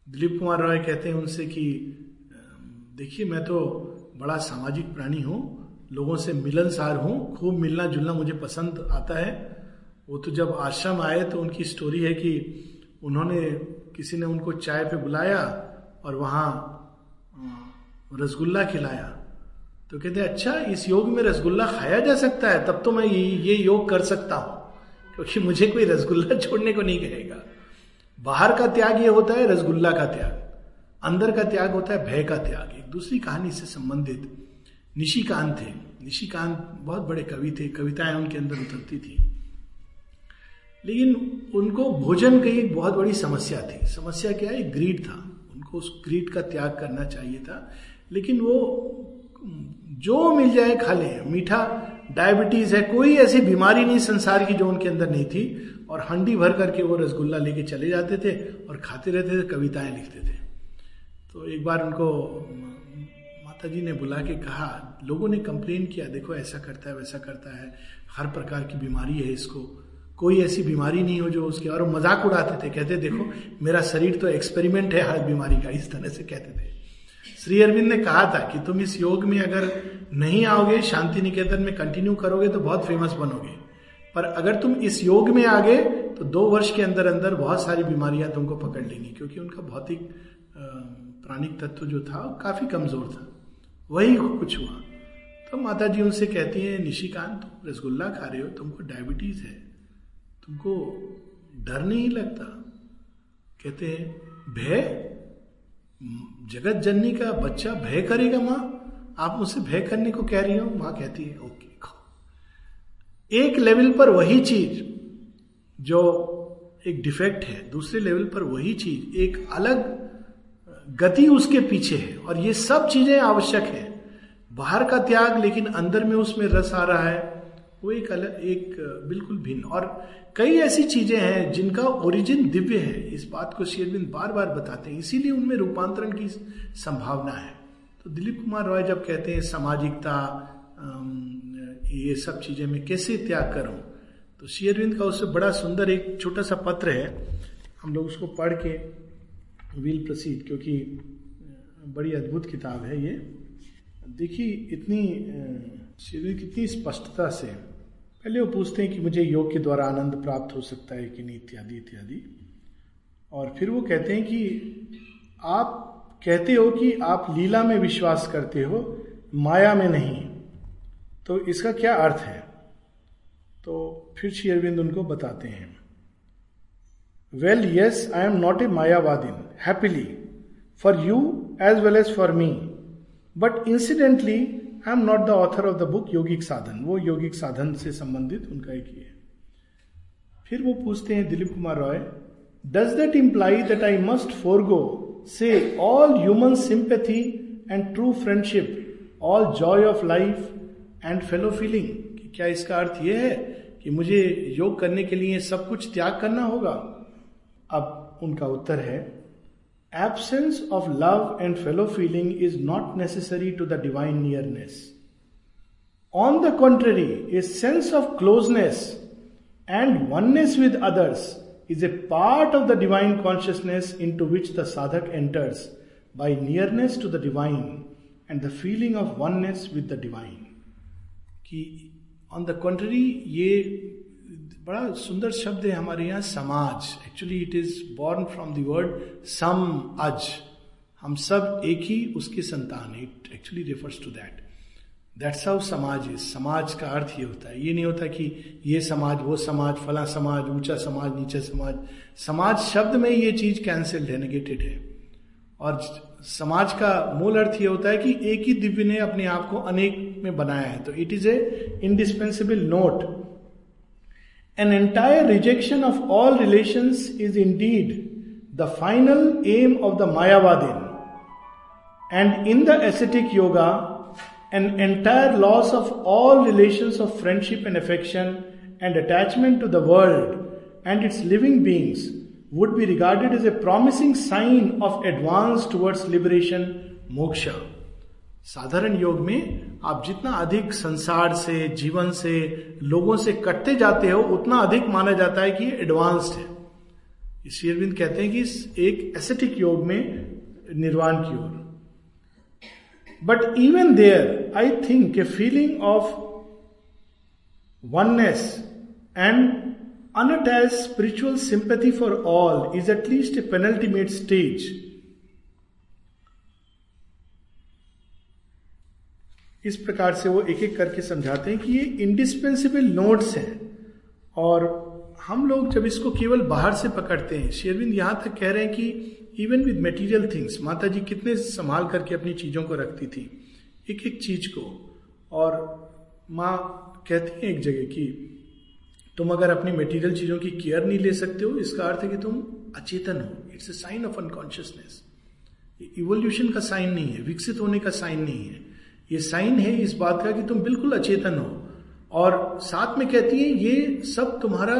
दिलीप कुमार रॉय कहते हैं उनसे कि देखिए, मैं तो बड़ा सामाजिक प्राणी हूँ लोगों से मिलनसार हूँ खूब मिलना जुलना मुझे पसंद आता है। वो तो जब आश्रम आए तो उनकी स्टोरी है कि उन्होंने किसी ने उनको चाय पे बुलाया और वहाँ रसगुल्ला खिलाया। तो कहते अच्छा इस योग में रसगुल्ला खाया जा सकता है तब तो मैं ये, योग कर सकता हूँ। क्योंकि मुझे कोई रसगुल्ला <laughs> छोड़ने को नहीं कहेगा। बाहर का त्याग ये होता है रसगुल्ला का त्याग। अंदर का त्याग होता है भय का त्याग। एक दूसरी कहानी से संबंधित निशिकांत थे। निशिकांत बहुत बड़े कवि थे। कविताएँ उनके अंदर उतरती थी। लेकिन उनको भोजन की एक बहुत बड़ी समस्या थी। समस्या क्या? है ग्रीड था। उनको उस ग्रीड का त्याग करना चाहिए था। लेकिन वो जो मिल जाए खा ले। मीठा डायबिटीज़ है। कोई ऐसी बीमारी नहीं संसार की जो उनके अंदर नहीं थी। और हंडी भर करके वो रसगुल्ला लेके चले जाते थे और खाते रहते थे, कविताएँ लिखते थे। तो एक बार उनको माता जी ने बुला के कहा, लोगों ने कंप्लेन किया, देखो ऐसा करता है, वैसा करता है, हर प्रकार की बीमारी है इसको। कोई ऐसी बीमारी नहीं हो जो उसके और मज़ाक उड़ाते थे, कहते, देखो, मेरा शरीर तो एक्सपेरिमेंट है हर बीमारी का, इस तरह से कहते थे। श्री अरविंद ने कहा था कि तुम इस योग में अगर नहीं आओगे शांति निकेतन में कंटिन्यू करोगे तो बहुत फ़ेमस बनोगे। पर अगर तुम इस योग में आ गए तो दो वर्ष के अंदर अंदर बहुत सारी बीमारियाँ तुमको पकड़ लेंगी, क्योंकि उनका भौतिक प्राणिक तत्व जो था काफ़ी कमज़ोर था। वही कुछ हुआ। तो माता जी उनसे कहती हैं, निशिकांत, तुम रसगुल्ला खा रहे हो, तुमको डायबिटीज़ है। तुमको डर नहीं लगता? कहते हैं, भय? जगत जननी का बच्चा भय करेगा माँ? आप मुझसे भय करने को कह रही हो? माँ कहती है, ओके, खाओ। एक लेवल पर वही चीज़ जो एक डिफेक्ट है, दूसरे लेवल पर वही चीज़, एक अलग गति उसके पीछे है और ये सब चीज़ें आवश्यक है। बाहर का त्याग, लेकिन अंदर में उसमें रस आ रहा है, वो एक अलग, एक, बिल्कुल भिन्न। और कई ऐसी चीज़ें हैं जिनका ओरिजिन दिव्य है। इस बात को शेरविंद बार बार बताते हैं। इसीलिए उनमें रूपांतरण की संभावना है। तो दिलीप कुमार रॉय जब कहते हैं सामाजिकता ये सब चीज़ें मैं कैसे त्याग करूँ? तो शेयरविंद का उससे बड़ा सुंदर एक छोटा सा पत्र है। हम लोग उसको पढ़ के विल प्रसिद्ध क्योंकि बड़ी अद्भुत किताब है ये। देखिए, इतनी शेरविंद कितनी स्पष्टता से, पहले वो पूछते हैं कि मुझे योग के द्वारा आनंद प्राप्त हो सकता है कि नहीं, इत्यादि इत्यादि। और फिर वो कहते हैं कि आप कहते हो कि आप लीला में विश्वास करते हो, माया में नहीं। तो इसका क्या अर्थ है? तो फिर श्री अरविंद उनको बताते हैं। Well yes I am not a mayavadin happily for you as well as for me but incidentally I am not the author of the book Yogic Sadhan वो यौगिक साधन से संबंधित उनका एक ही है। फिर वो पूछते हैं Dilip Kumar Roy does that imply that I must forgo say all human sympathy and true friendship all joy of life and fellow feeling क्या इसका अर्थ यह है कि मुझे योग करने के लिए सब कुछ त्याग करना होगा? अब उनका उत्तर है absence of love and fellow feeling is not necessary to the divine nearness. On the contrary, a sense of closeness and oneness with others is a part of the divine consciousness into which the sadhak enters by nearness to the divine and the feeling of oneness with the divine. कि on the country ये बड़ा सुंदर शब्द है हमारे यहाँ, समाज। Actually it is born from the word samaj हम सब एक ही उसकी संतान है। It actually refers to that that's how samaj is समाज का अर्थ ये होता है। ये नहीं होता कि ये समाज, वो समाज, फला समाज, ऊँचा समाज, नीचा समाज। समाज शब्द में ये चीज़ कैंसिल्ड है नेगेटेड है। और समाज का मूल अर्थ ये होता है कि एक ही दिव्य ने अपने आप को अनेक में बनाया है। तो it is a indispensable note An entire rejection of all relations is indeed the final aim of the Mayavadin. And in the ascetic yoga, an entire loss of all relations of friendship and affection and attachment to the world and its living beings would be regarded as a promising sign of advance towards liberation, moksha. साधारण योग में आप जितना अधिक संसार से, जीवन से, लोगों से कटते जाते हो, उतना अधिक माना जाता है कि एडवांस्ड है। इस अरविंद कहते हैं कि एक एसेटिक योग में निर्वाण की ओर। But even there I think a feeling of oneness and unattached spiritual sympathy for all is at least a penultimate stage इस प्रकार से वो एक एक करके समझाते हैं कि ये इंडिस्पेंसिबल नोट्स हैं। और हम लोग जब इसको केवल बाहर से पकड़ते हैं, शेरविंद यहाँ तक कह रहे हैं कि इवन विद मेटीरियल थिंग्स माता जी कितने संभाल करके अपनी चीज़ों को रखती थी एक एक चीज़ को। और माँ कहती हैं एक जगह कि तुम अगर अपनी मेटीरियल चीज़ों की केयर नहीं ले सकते हो, इसका अर्थ है कि तुम अचेतन हो। It's a sign of unconsciousness evolution का साइन नहीं है, विकसित होने का साइन नहीं है। ये साइन है इस बात का कि तुम बिल्कुल अचेतन हो। और साथ में कहती है, ये सब तुम्हारा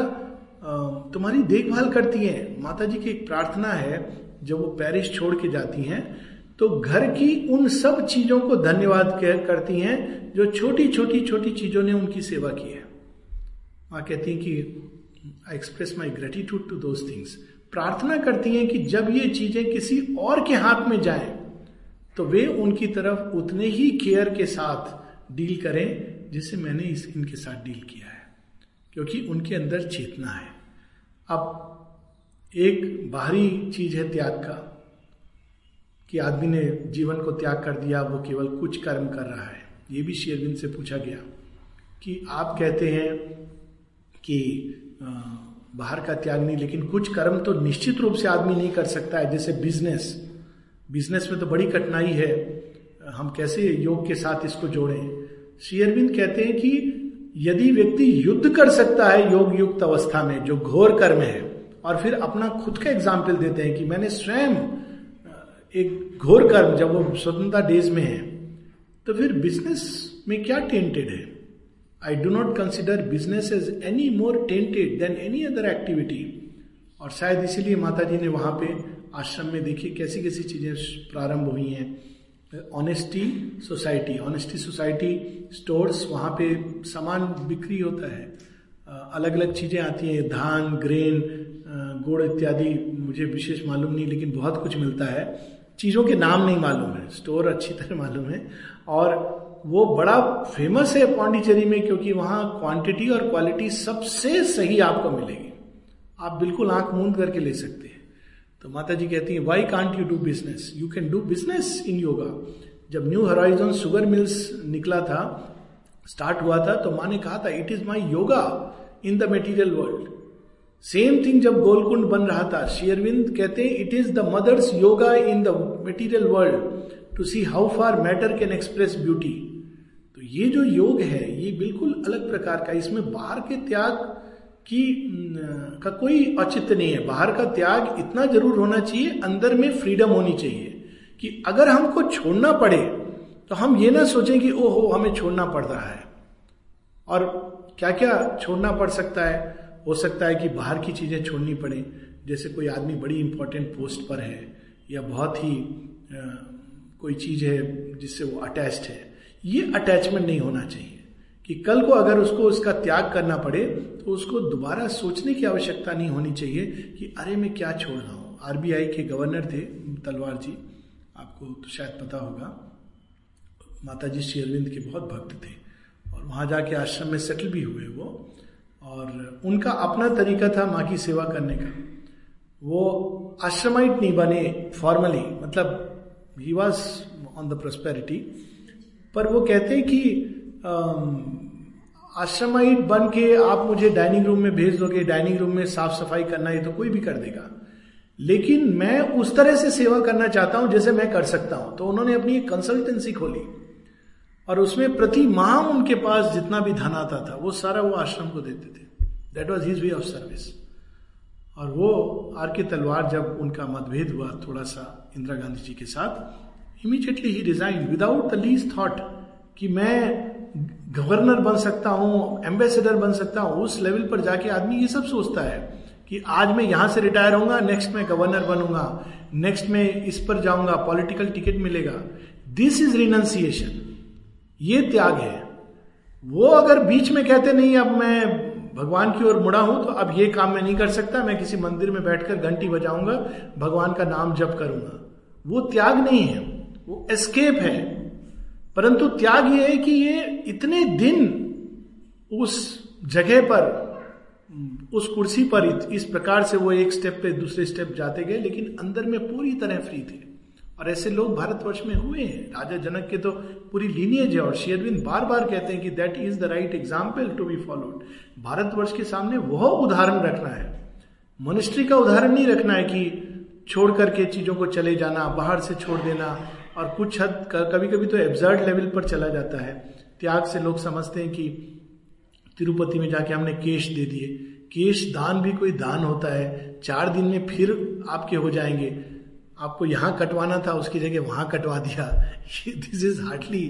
तुम्हारी देखभाल करती है। माता जी की एक प्रार्थना है, जब वो पेरिस छोड़ के जाती हैं तो घर की उन सब चीज़ों को धन्यवाद करती हैं, जो छोटी छोटी छोटी चीज़ों ने उनकी सेवा की है। माँ कहती हैं कि I express my gratitude to those things प्रार्थना करती हैं कि जब ये चीज़ें किसी और के हाथ में जाएँ तो वे उनकी तरफ़ उतने ही केयर के साथ डील करें जिससे मैंने इस इनके साथ डील किया है, क्योंकि उनके अंदर चेतना है। अब एक बाहरी चीज़ है त्याग का, कि आदमी ने जीवन को त्याग कर दिया, वो केवल कुछ कर्म कर रहा है। ये भी शेरविंद से पूछा गया कि आप कहते हैं कि बाहर का त्याग नहीं, लेकिन कुछ कर्म तो निश्चित रूप से आदमी नहीं कर सकता है, जैसे बिज़नेस बिज़नेस में तो बड़ी कठिनाई है, हम कैसे योग के साथ इसको जोड़ें? श्री अरविंद कहते हैं कि यदि व्यक्ति युद्ध कर सकता है योग युक्त अवस्था में, जो घोर कर्म है, और फिर अपना खुद का एग्ज़ाम्पल देते हैं कि मैंने स्वयं एक घोर कर्म, जब वो स्वतंत्रता डेज़ में है तो फिर बिज़नेस में क्या टेंटेड है? I do not consider business as any more tainted than any other activity और शायद इसीलिए माता जी ने वहाँ पे आश्रम में देखिए कैसी कैसी चीज़ें प्रारंभ हुई हैं। Honesty society honesty society stores वहाँ पे सामान बिक्री होता है। अलग अलग चीज़ें आती हैं, धान ग्रेन गुड़ इत्यादि मुझे विशेष मालूम नहीं, लेकिन बहुत कुछ मिलता है। चीज़ों के नाम नहीं मालूम है स्टोर अच्छी तरह मालूम है। और वो बड़ा फ़ेमस है पांडिचेरी में, क्योंकि वहाँ क्वांटिटी और क्वालिटी सबसे सही आपको मिलेगी। आप बिल्कुल आँख मूंद करके ले सकते हैं। तो माता जी कहती हैं why can't you do business you can do business in yoga जब न्यू हराइजन शुगर मिल्स निकला था स्टार्ट हुआ था तो माँ ने कहा था it is my yoga in the material world same thing जब गोलकुंड बन रहा था शेयरविंद कहते हैं it is the Mother's yoga in the material world to see how far matter can express beauty तो ये जो योग है, ये बिल्कुल अलग प्रकार का इसमें बाहर के त्याग की का कोई औचित्य नहीं है। बाहर का त्याग इतना ज़रूर होना चाहिए अंदर में फ्रीडम होनी चाहिए कि अगर हमको छोड़ना पड़े तो हम ये ना सोचें कि ओहो हमें छोड़ना पड़ रहा है। और क्या क्या छोड़ना पड़ सकता है? हो सकता है कि बाहर की चीज़ें छोड़नी पड़े। जैसे कोई आदमी बड़ी इंपॉर्टेंट पोस्ट पर है या बहुत ही आ, कोई चीज़ है जिससे वो अटैच्ड है। ये अटैचमेंट नहीं होना चाहिए। कि कल को अगर उसको उसका त्याग करना पड़े तो उसको दोबारा सोचने की आवश्यकता नहीं होनी चाहिए कि अरे मैं क्या छोड़ रहा हूँ। आरबीआई के गवर्नर थे तलवार जी, आपको तो शायद पता होगा। माता जी श्री अरविंद के बहुत भक्त थे और वहाँ जाके आश्रम में सेटल भी हुए वो। और उनका अपना तरीका था माँ की सेवा करने का। वो आश्रमाइट नहीं बने फॉर्मली मतलब he was on the prosperity पर वो कहते हैं कि आश्रमाइट बन के आप मुझे डाइनिंग रूम में भेज दोगे, डाइनिंग रूम में साफ़ सफ़ाई करना है तो कोई भी कर देगा। लेकिन मैं उस तरह से सेवा करना चाहता हूँ जैसे मैं कर सकता हूँ। तो उन्होंने अपनी एक कंसल्टेंसी खोली और उसमें प्रति माह उनके पास जितना भी धन आता था, वो सारा वो आश्रम को देते थे। That was his way of service और वो आर के तलवार जब उनका मतभेद हुआ थोड़ा सा इंदिरा गांधी जी के साथ immediately he resign without the least thought कि मैं गवर्नर बन सकता हूँ एम्बेसडर बन सकता हूँ, उस लेवल पर जाके आदमी ये सब सोचता है कि आज मैं यहाँ से रिटायर होऊँगा नेक्स्ट में गवर्नर बनूँगा नेक्स्ट में इस पर जाऊँगा पॉलिटिकल टिकट मिलेगा। दिस इज़ रिनाउंसिएशन ये त्याग है। वो अगर बीच में कहते नहीं, अब मैं भगवान की ओर मुड़ा हूँ तो अब ये काम मैं नहीं कर सकता, मैं किसी मंदिर में बैठकर घंटी बजाऊँगा, भगवान का नाम जप करूँगा। वो त्याग नहीं है। वो एस्केप है। परंतु त्याग ये है कि ये इतने दिन उस जगह पर, उस कुर्सी पर इस प्रकार से वो एक स्टेप पे दूसरे स्टेप जाते गए, लेकिन अंदर में पूरी तरह फ्री थे। और ऐसे लोग भारतवर्ष में हुए हैं। राजा जनक के तो पूरी लीनियज है, और शेयरविंद बार बार कहते हैं कि that is the right example to be followed Bharatvarsha के सामने वह उदाहरण रखना है। मनुष्य का उदाहरण नहीं रखना है कि छोड़ करके चीज़ों को चले जाना, बाहर से छोड़ देना और कुछ हद कभी कभी तो एब्जर्ड लेवल पर चला जाता है। त्याग से लोग समझते हैं कि तिरुपति में जाके हमने केश दे दिए। केश दान भी कोई दान होता है। चार दिन में फिर आपके हो जाएँगे। आपको यहाँ कटवाना था, उसकी जगह वहाँ कटवा दिया। This is hardly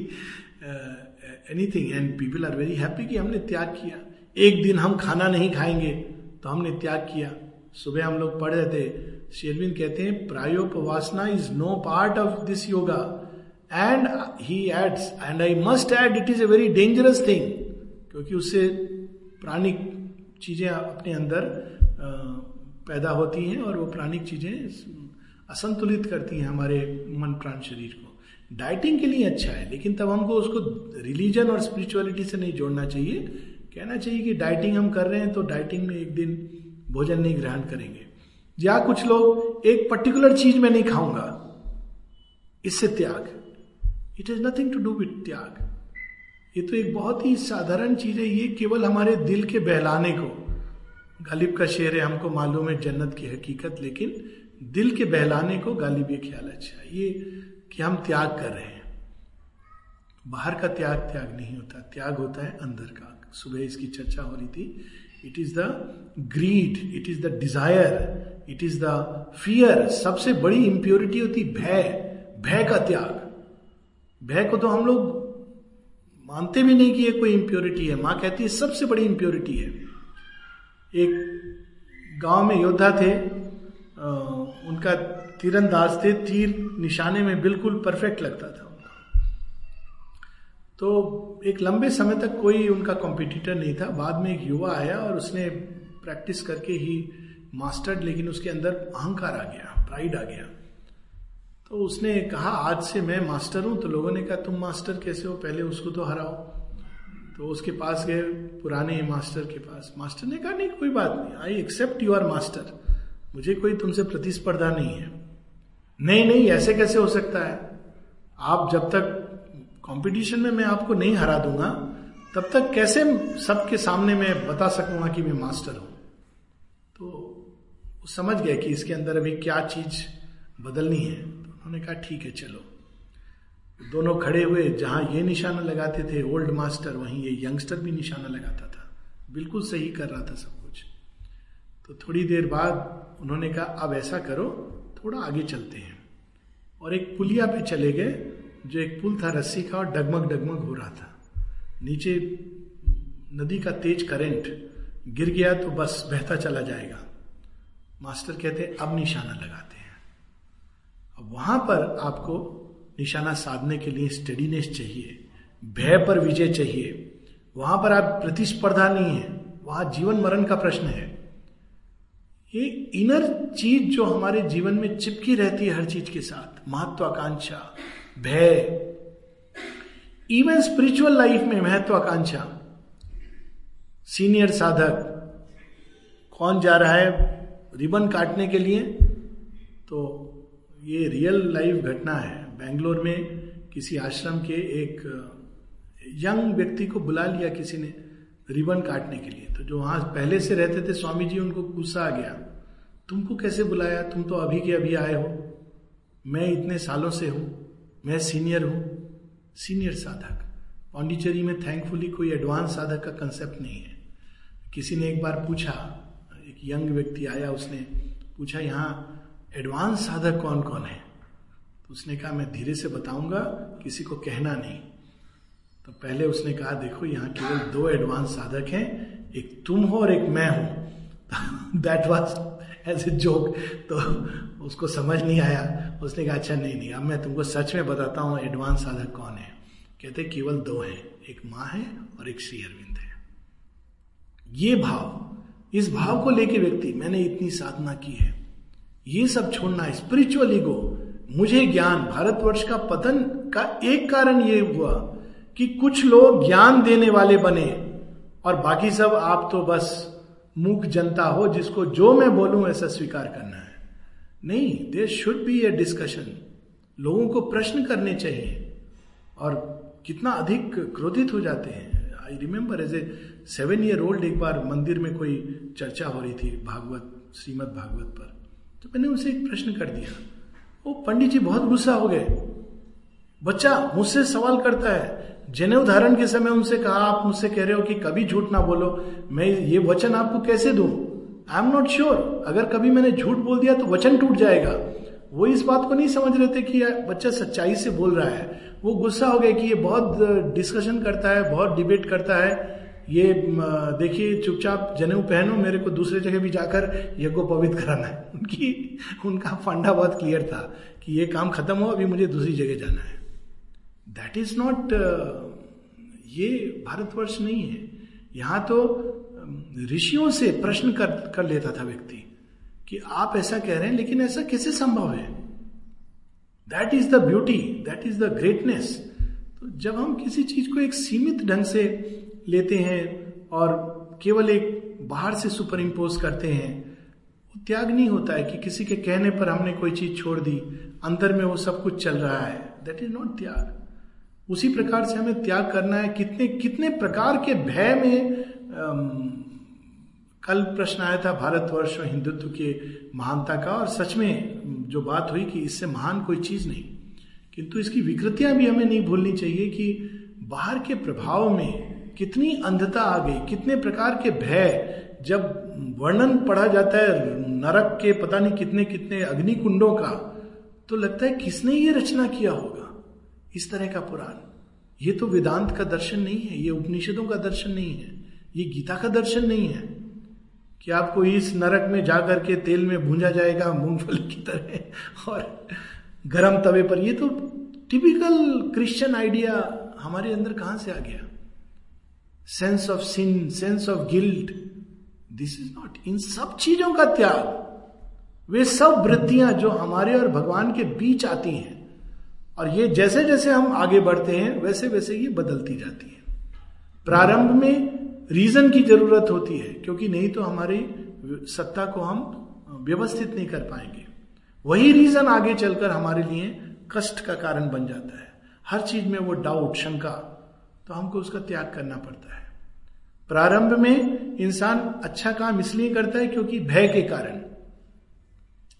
anything and people are very happy कि हमने त्याग किया। एक दिन हम खाना नहीं खाएँगे तो हमने त्याग किया। सुबह हम लोग पढ़ रहे थे शेरविन कहते हैं, प्रायोपवासना is no part of this yoga and he adds and I must add it is a very dangerous thing क्योंकि उससे प्राणिक चीज़ें अपने अंदर पैदा होती हैं और वो प्राणिक चीज़ें असंतुलित करती हैं हमारे मन प्राण शरीर को। डाइटिंग के लिए अच्छा है, लेकिन तब हमको उसको रिलीजन और स्पिरिचुअलिटी से नहीं जोड़ना चाहिए। कहना चाहिए कि डाइटिंग हम कर रहे हैं तो डाइटिंग में एक दिन भोजन नहीं ग्रहण करेंगे। या कुछ लोग, एक पर्टिकुलर चीज़ में नहीं खाऊँगा, इससे त्याग। It is nothing to do with त्याग। ये तो एक बहुत ही साधारण चीज़ है, ये केवल हमारे दिल के बहलाने को। गालिब का शेर है, हमको मालूम है जन्नत की हकीकत, लेकिन दिल के बहलाने को गालिब ये ख्याल अच्छा ये कि हम त्याग कर रहे हैं। बाहर का त्याग त्याग नहीं होता। त्याग होता है अंदर का। सुबह इसकी चर्चा हो रही थी it is the greed it is the desire it is the fear सबसे बड़ी इंप्योरिटी होती भय भय का त्याग। भय को तो हम लोग मानते भी नहीं कि ये कोई इंप्योरिटी है। माँ कहती है, सबसे बड़ी इंप्योरिटी है। एक गाँव में योद्धा थे उनका तीरंदाज थे, तीर निशाने में बिल्कुल परफेक्ट लगता था। तो एक लंबे समय तक कोई उनका कॉम्पिटिटर नहीं था। बाद में एक युवा आया और उसने प्रैक्टिस करके ही मास्टर्ड लेकिन उसके अंदर अहंकार आ गया प्राइड आ गया। तो उसने कहा, आज से मैं मास्टर हूँ। तो लोगों ने कहा, तुम मास्टर कैसे हो? पहले उसको तो हराओ। तो उसके पास गए पुराने मास्टर के पास। मास्टर ने कहा, नहीं, कोई बात नहीं। I accept you are master मुझे कोई तुमसे प्रतिस्पर्धा नहीं है। नहीं नहीं, ऐसे कैसे हो सकता है? आप जब तक कंपटीशन में मैं आपको नहीं हरा दूँगा। तब तक कैसे सबके सामने मैं बता सकूँगा कि मैं मास्टर हूँ? तो वो समझ गए कि इसके अंदर अभी क्या चीज़ बदलनी है। तो उन्होंने कहा, ठीक है, चलो। दोनों खड़े हुए, जहाँ ये निशाना लगाते थे ओल्ड मास्टर वहीं ये यंगस्टर भी निशाना लगाता था। बिल्कुल सही कर रहा था सब कुछ। तो थोड़ी देर बाद उन्होंने कहा, अब ऐसा करो, थोड़ा आगे चलते हैं। और एक पुलिया पे चले गए जो एक पुल था, रस्सी का, और डगमग डगमग हो रहा था। नीचे नदी का तेज करंट गिर गया तो बस बहता चला जाएगा। मास्टर कहते हैं, अब निशाना लगाते हैं। अब वहाँ पर आपको निशाना साधने के लिए स्टडीनेस चाहिए, भय पर विजय चाहिए। वहाँ पर आप प्रतिस्पर्धा नहीं है, वहाँ जीवन मरण का प्रश्न है। ये इनर चीज़ जो हमारे जीवन में चिपकी रहती है हर चीज़ के साथ, महत्वाकांक्षा भय। इवन स्पिरिचुअल लाइफ में महत्वाकांक्षा। सीनियर साधक, कौन जा रहा है रिबन काटने के लिए? तो ये रियल लाइफ घटना है। बेंगलोर में किसी आश्रम के एक यंग व्यक्ति को बुला लिया किसी ने रिबन काटने के लिए। तो जो वहाँ पहले से रहते थे स्वामी जी उनको गुस्सा आ गया। तुमको कैसे बुलाया? तुम तो अभी के अभी आए हो। मैं इतने सालों से हूँ। मैं सीनियर हूँ सीनियर साधक। पांडिचेरी में थैंकफुली कोई एडवांस साधक का कंसेप्ट नहीं है। किसी ने एक बार पूछा, एक यंग व्यक्ति आया, उसने पूछा, यहाँ एडवांस साधक कौन कौन है? तो उसने कहा, मैं धीरे से बताऊँगा, किसी को कहना नहीं। तो पहले उसने कहा, देखो, यहाँ केवल दो एडवांस साधक हैं, एक तुम हो और एक मैं हूँ। That was as a joke तो उसको समझ नहीं आया। उसने कहा अच्छा नहीं नहीं, अब मैं तुमको सच में बताता हूँ, एडवांस साधक कौन है? कहते केवल दो हैं, एक माँ है और एक श्री अरविंद है। ये भाव, इस भाव को लेके व्यक्ति, मैंने इतनी साधना की है। ये सब छोड़ना स्पिरिचुअल ईगो मुझे ज्ञान, भारतवर्ष का पतन का एक कारण ये हुआ कि कुछ लोग ज्ञान देने वाले बने और बाकी सब आप तो बस मूक जनता हो, जिसको जो मैं बोलूँ ऐसा स्वीकार करना है। नहीं there should be a discussion लोगों को प्रश्न करने चाहिए। और कितना अधिक क्रोधित हो जाते हैं। I remember as a seven year old एक बार मंदिर में कोई चर्चा हो रही थी भागवत, श्रीमद भागवत पर। तो मैंने उनसे एक प्रश्न कर दिया। वो पंडित जी, बहुत गुस्सा हो गए। बच्चा मुझसे सवाल करता है जने उदाहरण के समय उनसे कहा, आप मुझसे कह रहे हो कि कभी झूठ ना बोलो। मैं ये वचन आपको कैसे दू? आई एम नॉट श्योर अगर कभी मैंने झूठ बोल दिया तो वचन टूट जाएगा। वो इस बात को नहीं समझ रहे थे कि बच्चा सच्चाई से बोल रहा है। वो गुस्सा हो गया कि ये बहुत डिस्कशन करता है, बहुत डिबेट करता है। ये देखिए, चुपचाप जनेऊ पहनो, मेरे को दूसरे जगह भी जाकर यज्ञ पवित्र कराना है। <laughs> उनकी, उनका फंडा बहुत क्लियर था कि ये काम खत्म हो, अभी मुझे दूसरी जगह जाना है। दैट इज़ नॉट ये भारतवर्ष नहीं है। यहाँ तो ऋषियों से प्रश्न कर कर लेता था व्यक्ति कि आप ऐसा कह रहे हैं, लेकिन ऐसा कैसे संभव है? That is the beauty that is the greatness तो जब हम किसी चीज़ को एक सीमित ढंग से लेते हैं और केवल एक बाहर से सुपर इम्पोज करते हैं, त्याग नहीं होता है कि किसी के कहने पर हमने कोई चीज़ छोड़ दी, अंदर में वो सब कुछ चल रहा है। दैट इज़ नॉट त्याग। उसी प्रकार से हमें त्याग करना है। कितने कितने प्रकार के भय में कल प्रश्न आया था भारतवर्ष और हिंदुत्व के महानता का, और सच में जो बात हुई कि इससे महान कोई चीज़ नहीं। किंतु इसकी विकृतियाँ भी हमें नहीं भूलनी चाहिए कि बाहर के प्रभाव में कितनी अंधता आ गई, कितने प्रकार के भय, जब वर्णन पढ़ा जाता है नरक के पता नहीं कितने कितने अग्नि कुंडों का तो लगता है किसने ये रचना किया होगा? इस तरह का पुराण। ये तो वेदांत का दर्शन नहीं है, ये उपनिषदों का दर्शन नहीं है, ये गीता का दर्शन नहीं है। कि आपको इस नरक में जाकर के तेल में भूंजा जाएगा, मूंगफली की तरह, और गरम तवे पर। ये तो टिपिकल क्रिश्चियन आइडिया हमारे अंदर कहाँ से आ गया? Sense of sin sense of guilt this is not इन सब चीज़ों का त्याग। वे सब वृत्तियाँ जो हमारे और भगवान के बीच आती हैं और ये जैसे जैसे हम आगे बढ़ते हैं, वैसे वैसे ये बदलती जाती है। प्रारंभ में रीजन की ज़रूरत होती है, क्योंकि नहीं तो हमारी सत्ता को हम व्यवस्थित नहीं कर पाएँगे। वही रीजन आगे चलकर हमारे लिए कष्ट का कारण बन जाता है। हर चीज़ में वो डाउट शंका तो हमको उसका त्याग करना पड़ता है। प्रारंभ में इंसान अच्छा काम इसलिए करता है क्योंकि भय के कारण।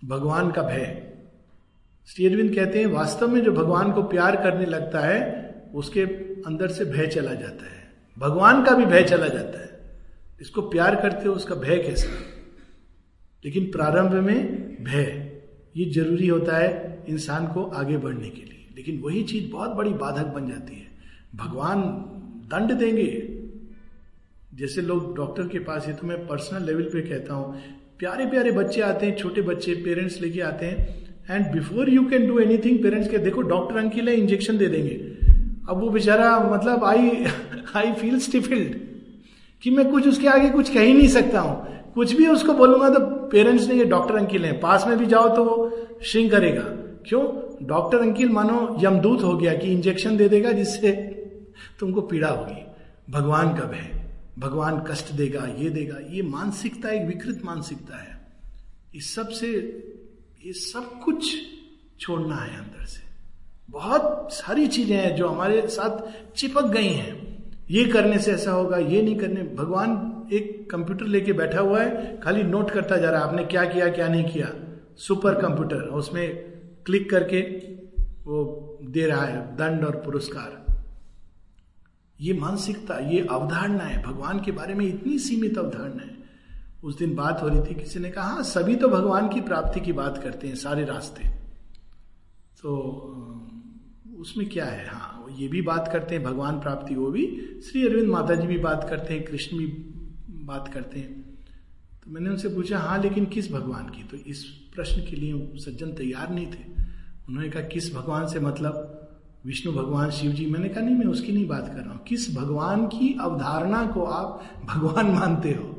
भगवान का भय। श्री अरविंद कहते हैं, वास्तव में जो भगवान को प्यार करने लगता है, उसके अंदर से भय चला जाता है। भगवान का भी भय चला जाता है। इसको प्यार करते हो, उसका भय कैसा? लेकिन प्रारंभ में भय, ये ज़रूरी होता है इंसान को आगे बढ़ने के लिए। लेकिन वही चीज़ बहुत बड़ी बाधक बन जाती है। भगवान दंड देंगे। जैसे लोग डॉक्टर के पास, ये तो मैं पर्सनल लेवल पे कहता हूँ प्यारे प्यारे बच्चे आते हैं, छोटे बच्चे, पेरेंट्स लेके आते हैं and before you can do anything parents के, देखो डॉक्टर अंकिल है इंजेक्शन दे देंगे। अब वो बेचारा मतलब आई आई फील स्टिफिल्ड कि मैं कुछ उसके आगे कुछ कह ही नहीं सकता हूँ। कुछ भी उसको बोलूँगा तो पेरेंट्स ने ये डॉक्टर अंकिल है। पास में भी जाओ तो वो श्रिंक करेगा। क्यों? डॉक्टर अंकिल, मानो, यमदूत हो गया कि इंजेक्शन दे देगा जिससे तुमको पीड़ा होगी। भगवान कब है? भगवान कष्ट देगा, ये देगा। ये मानसिकता, एक विकृत मानसिकता है। इस सबसे ये सब कुछ छोड़ना है अंदर से। बहुत सारी चीज़ें हैं जो हमारे साथ चिपक गई हैं। ये करने से ऐसा होगा, ये नहीं करने। भगवान एक कंप्यूटर लेके बैठा हुआ है, खाली नोट करता जा रहा है, आपने क्या किया, क्या नहीं किया। सुपर कंप्यूटर, उसमें क्लिक करके वो दे रहा है, दंड और पुरस्कार। ये मानसिकता, ये अवधारणा है। भगवान के बारे में इतनी सीमित अवधारणा है। उस दिन बात हो रही थी, किसी ने कहा हाँ सभी तो भगवान की प्राप्ति की बात करते हैं, सारे रास्ते। तो उसमें क्या है? हाँ ये भी बात करते हैं, भगवान प्राप्ति, वो भी। श्री अरविंद माता जी भी बात करते हैं, कृष्ण भी बात करते हैं। तो मैंने उनसे पूछा हाँ लेकिन किस भगवान की? तो इस प्रश्न के लिए सज्जन तैयार नहीं थे। उन्होंने कहा, किस भगवान से मतलब? विष्णु भगवान शिव जी। मैंने कहा, नहीं, मैं उसकी नहीं बात कर रहा हूँ। किस भगवान की अवधारणा को आप भगवान मानते हो?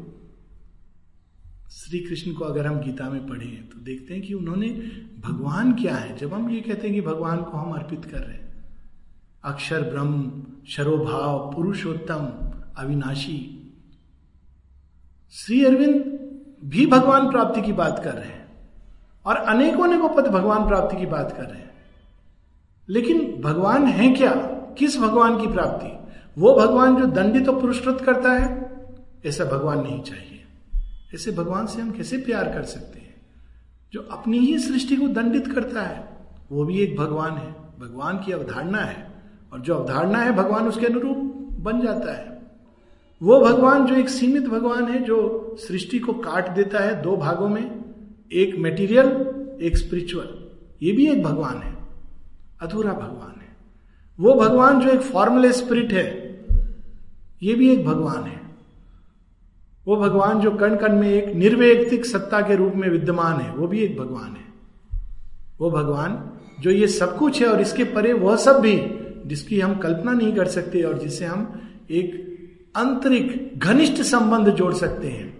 श्री कृष्ण को अगर हम गीता में पढ़े तो देखते हैं कि उन्होंने भगवान क्या है। जब हम ये कहते हैं कि भगवान को हम अर्पित कर रहे हैं, अक्षर ब्रह्म शरोभाव पुरुषोत्तम, अविनाशी, श्री अरविंद भी भगवान प्राप्ति की बात कर रहे हैं और अनेकों अनेकों पद भगवान प्राप्ति की बात कर रहे हैं। लेकिन भगवान है क्या? किस भगवान की प्राप्ति? वो भगवान जो दंडित और पुरस्कृत करता है, ऐसा भगवान नहीं चाहिए। ऐसे भगवान से हम कैसे प्यार कर सकते हैं? जो अपनी ही सृष्टि को दंडित करता है, वो भी एक भगवान है। भगवान की अवधारणा है और जो अवधारणा है, भगवान उसके अनुरूप बन जाता है। वो भगवान जो एक सीमित भगवान है, जो सृष्टि को काट देता है दो भागों में, एक मेटीरियल एक स्पिरिचुअल ये भी एक भगवान है। अधूरा भगवान है। वो भगवान जो एक फॉर्मुले स्पिरिट है, ये भी एक भगवान है। वो भगवान जो कण कण में एक निर्वैयक्तिक सत्ता के रूप में विद्यमान है, वो भी एक भगवान है। वो भगवान जो ये सब कुछ है और इसके परे वह सब भी, जिसकी हम कल्पना नहीं कर सकते और जिससे हम एक आंतरिक घनिष्ठ संबंध जोड़ सकते हैं,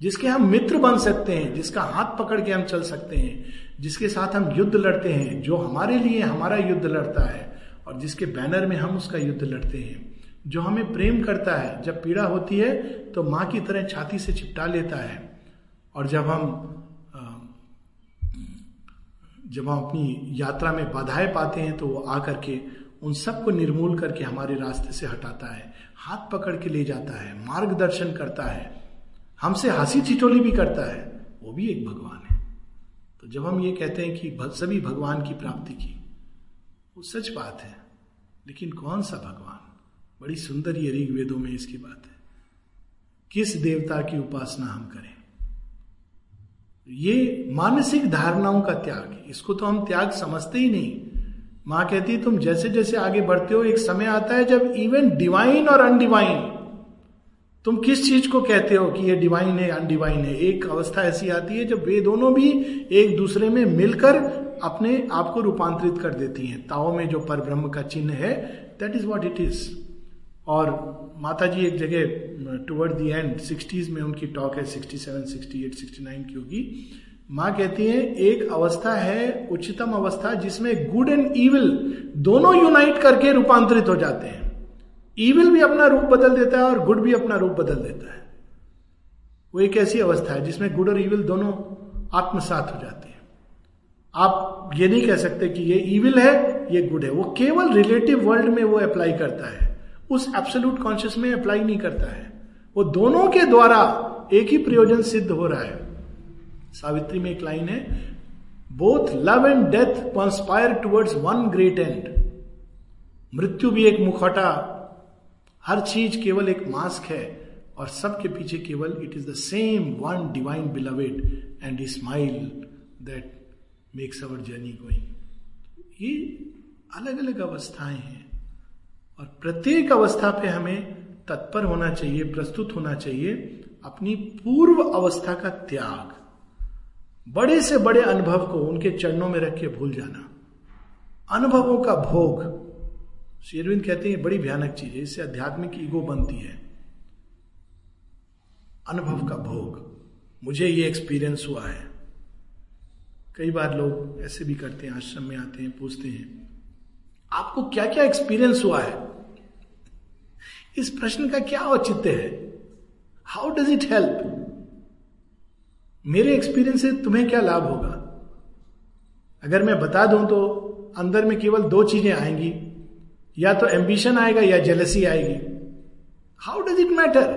जिसके हम मित्र बन सकते हैं, जिसका हाथ पकड़ के हम चल सकते हैं, जिसके साथ हम युद्ध लड़ते हैं, जो हमारे लिए हमारा युद्ध लड़ता है और जिसके बैनर में हम उसका युद्ध लड़ते हैं। जो हमें प्रेम करता है, जब पीड़ा होती है तो माँ की तरह छाती से चिपटा लेता है। और जब हम जब हम अपनी यात्रा में बाधाएँ पाते हैं तो वो आकर के उन सबको निर्मूल करके हमारे रास्ते से हटाता है, हाथ पकड़ के ले जाता है, मार्गदर्शन करता है, हमसे हँसी चिटोली भी करता है, वो भी एक भगवान है। तो जब हम ये कहते हैं कि सभी भगवान की प्राप्ति की, वो सच बात है, लेकिन कौन सा भगवान? बड़ी सुंदर ये ऋग वेदों में इसकी बात है। किस देवता की उपासना हम करें? ये मानसिक धारणाओं का त्याग इसको तो हम त्याग समझते ही नहीं। माँ कहती है, तुम जैसे जैसे आगे बढ़ते हो, एक समय आता है जब इवन डिवाइन और अनडिवाइन तुम किस चीज़ को कहते हो कि ये डिवाइन है अनडिवाइन है? एक अवस्था ऐसी आती है जब वे दोनों भी एक दूसरे में मिलकर अपने आप को रूपांतरित कर देती हैं। ताओ में जो पर ब्रह्म का चिन्ह है that is what it is और माता जी एक जगह टुवर्ड दी एंड सिक्सटीज में उनकी टॉक है sixty seven sixty eight sixty nine की होगी। माँ कहती है, एक अवस्था है, उच्चतम अवस्था, जिसमें गुड एंड ईविल दोनों यूनाइट करके रूपांतरित हो जाते हैं। ईविल भी अपना रूप बदल देता है और गुड भी अपना रूप बदल देता है। वो एक ऐसी अवस्था है, जिसमें गुड और ईविल दोनों आत्मसात हो जाते हैं। आप ये नहीं कह सकते कि ये ईविल है, ये गुड है। वो केवल रिलेटिव वर्ल्ड में वो अप्लाई करता है। उस एब्सोल्यूट कॉन्शियस में अप्लाई नहीं करता है। वो दोनों के द्वारा एक ही प्रयोजन सिद्ध हो रहा है। सावित्री में एक लाइन है both love and death conspire towards one great end मृत्यु भी एक मुखौटा, हर चीज़ केवल एक मास्क है, और सबके पीछे केवल it is the same one divine beloved and smile that makes our journey going ये अलग अलग अवस्थाएँ हैं। और प्रत्येक अवस्था पे हमें तत्पर होना चाहिए, प्रस्तुत होना चाहिए अपनी पूर्व अवस्था का त्याग। बड़े से बड़े अनुभव को उनके चरणों में रख के भूल जाना। अनुभवों का भोग। शेरविंद कहते हैं बड़ी भयानक चीज़ है, इससे आध्यात्मिक ईगो बनती है। अनुभव का भोग। मुझे ये एक्सपीरियंस हुआ है। कई बार लोग ऐसे भी करते हैं, आश्रम में आते हैं, पूछते हैं आपको क्या क्या एक्सपीरियंस हुआ है? इस प्रश्न का क्या औचित्य है? हाउ डज इट हेल्प मेरे एक्सपीरियंस से तुम्हें क्या लाभ होगा? अगर मैं बता दूँ तो अंदर में केवल दो चीज़ें आएँगी। या तो एम्बिशन आएगा या जेलसी आएगी। हाउ डज इट मैटर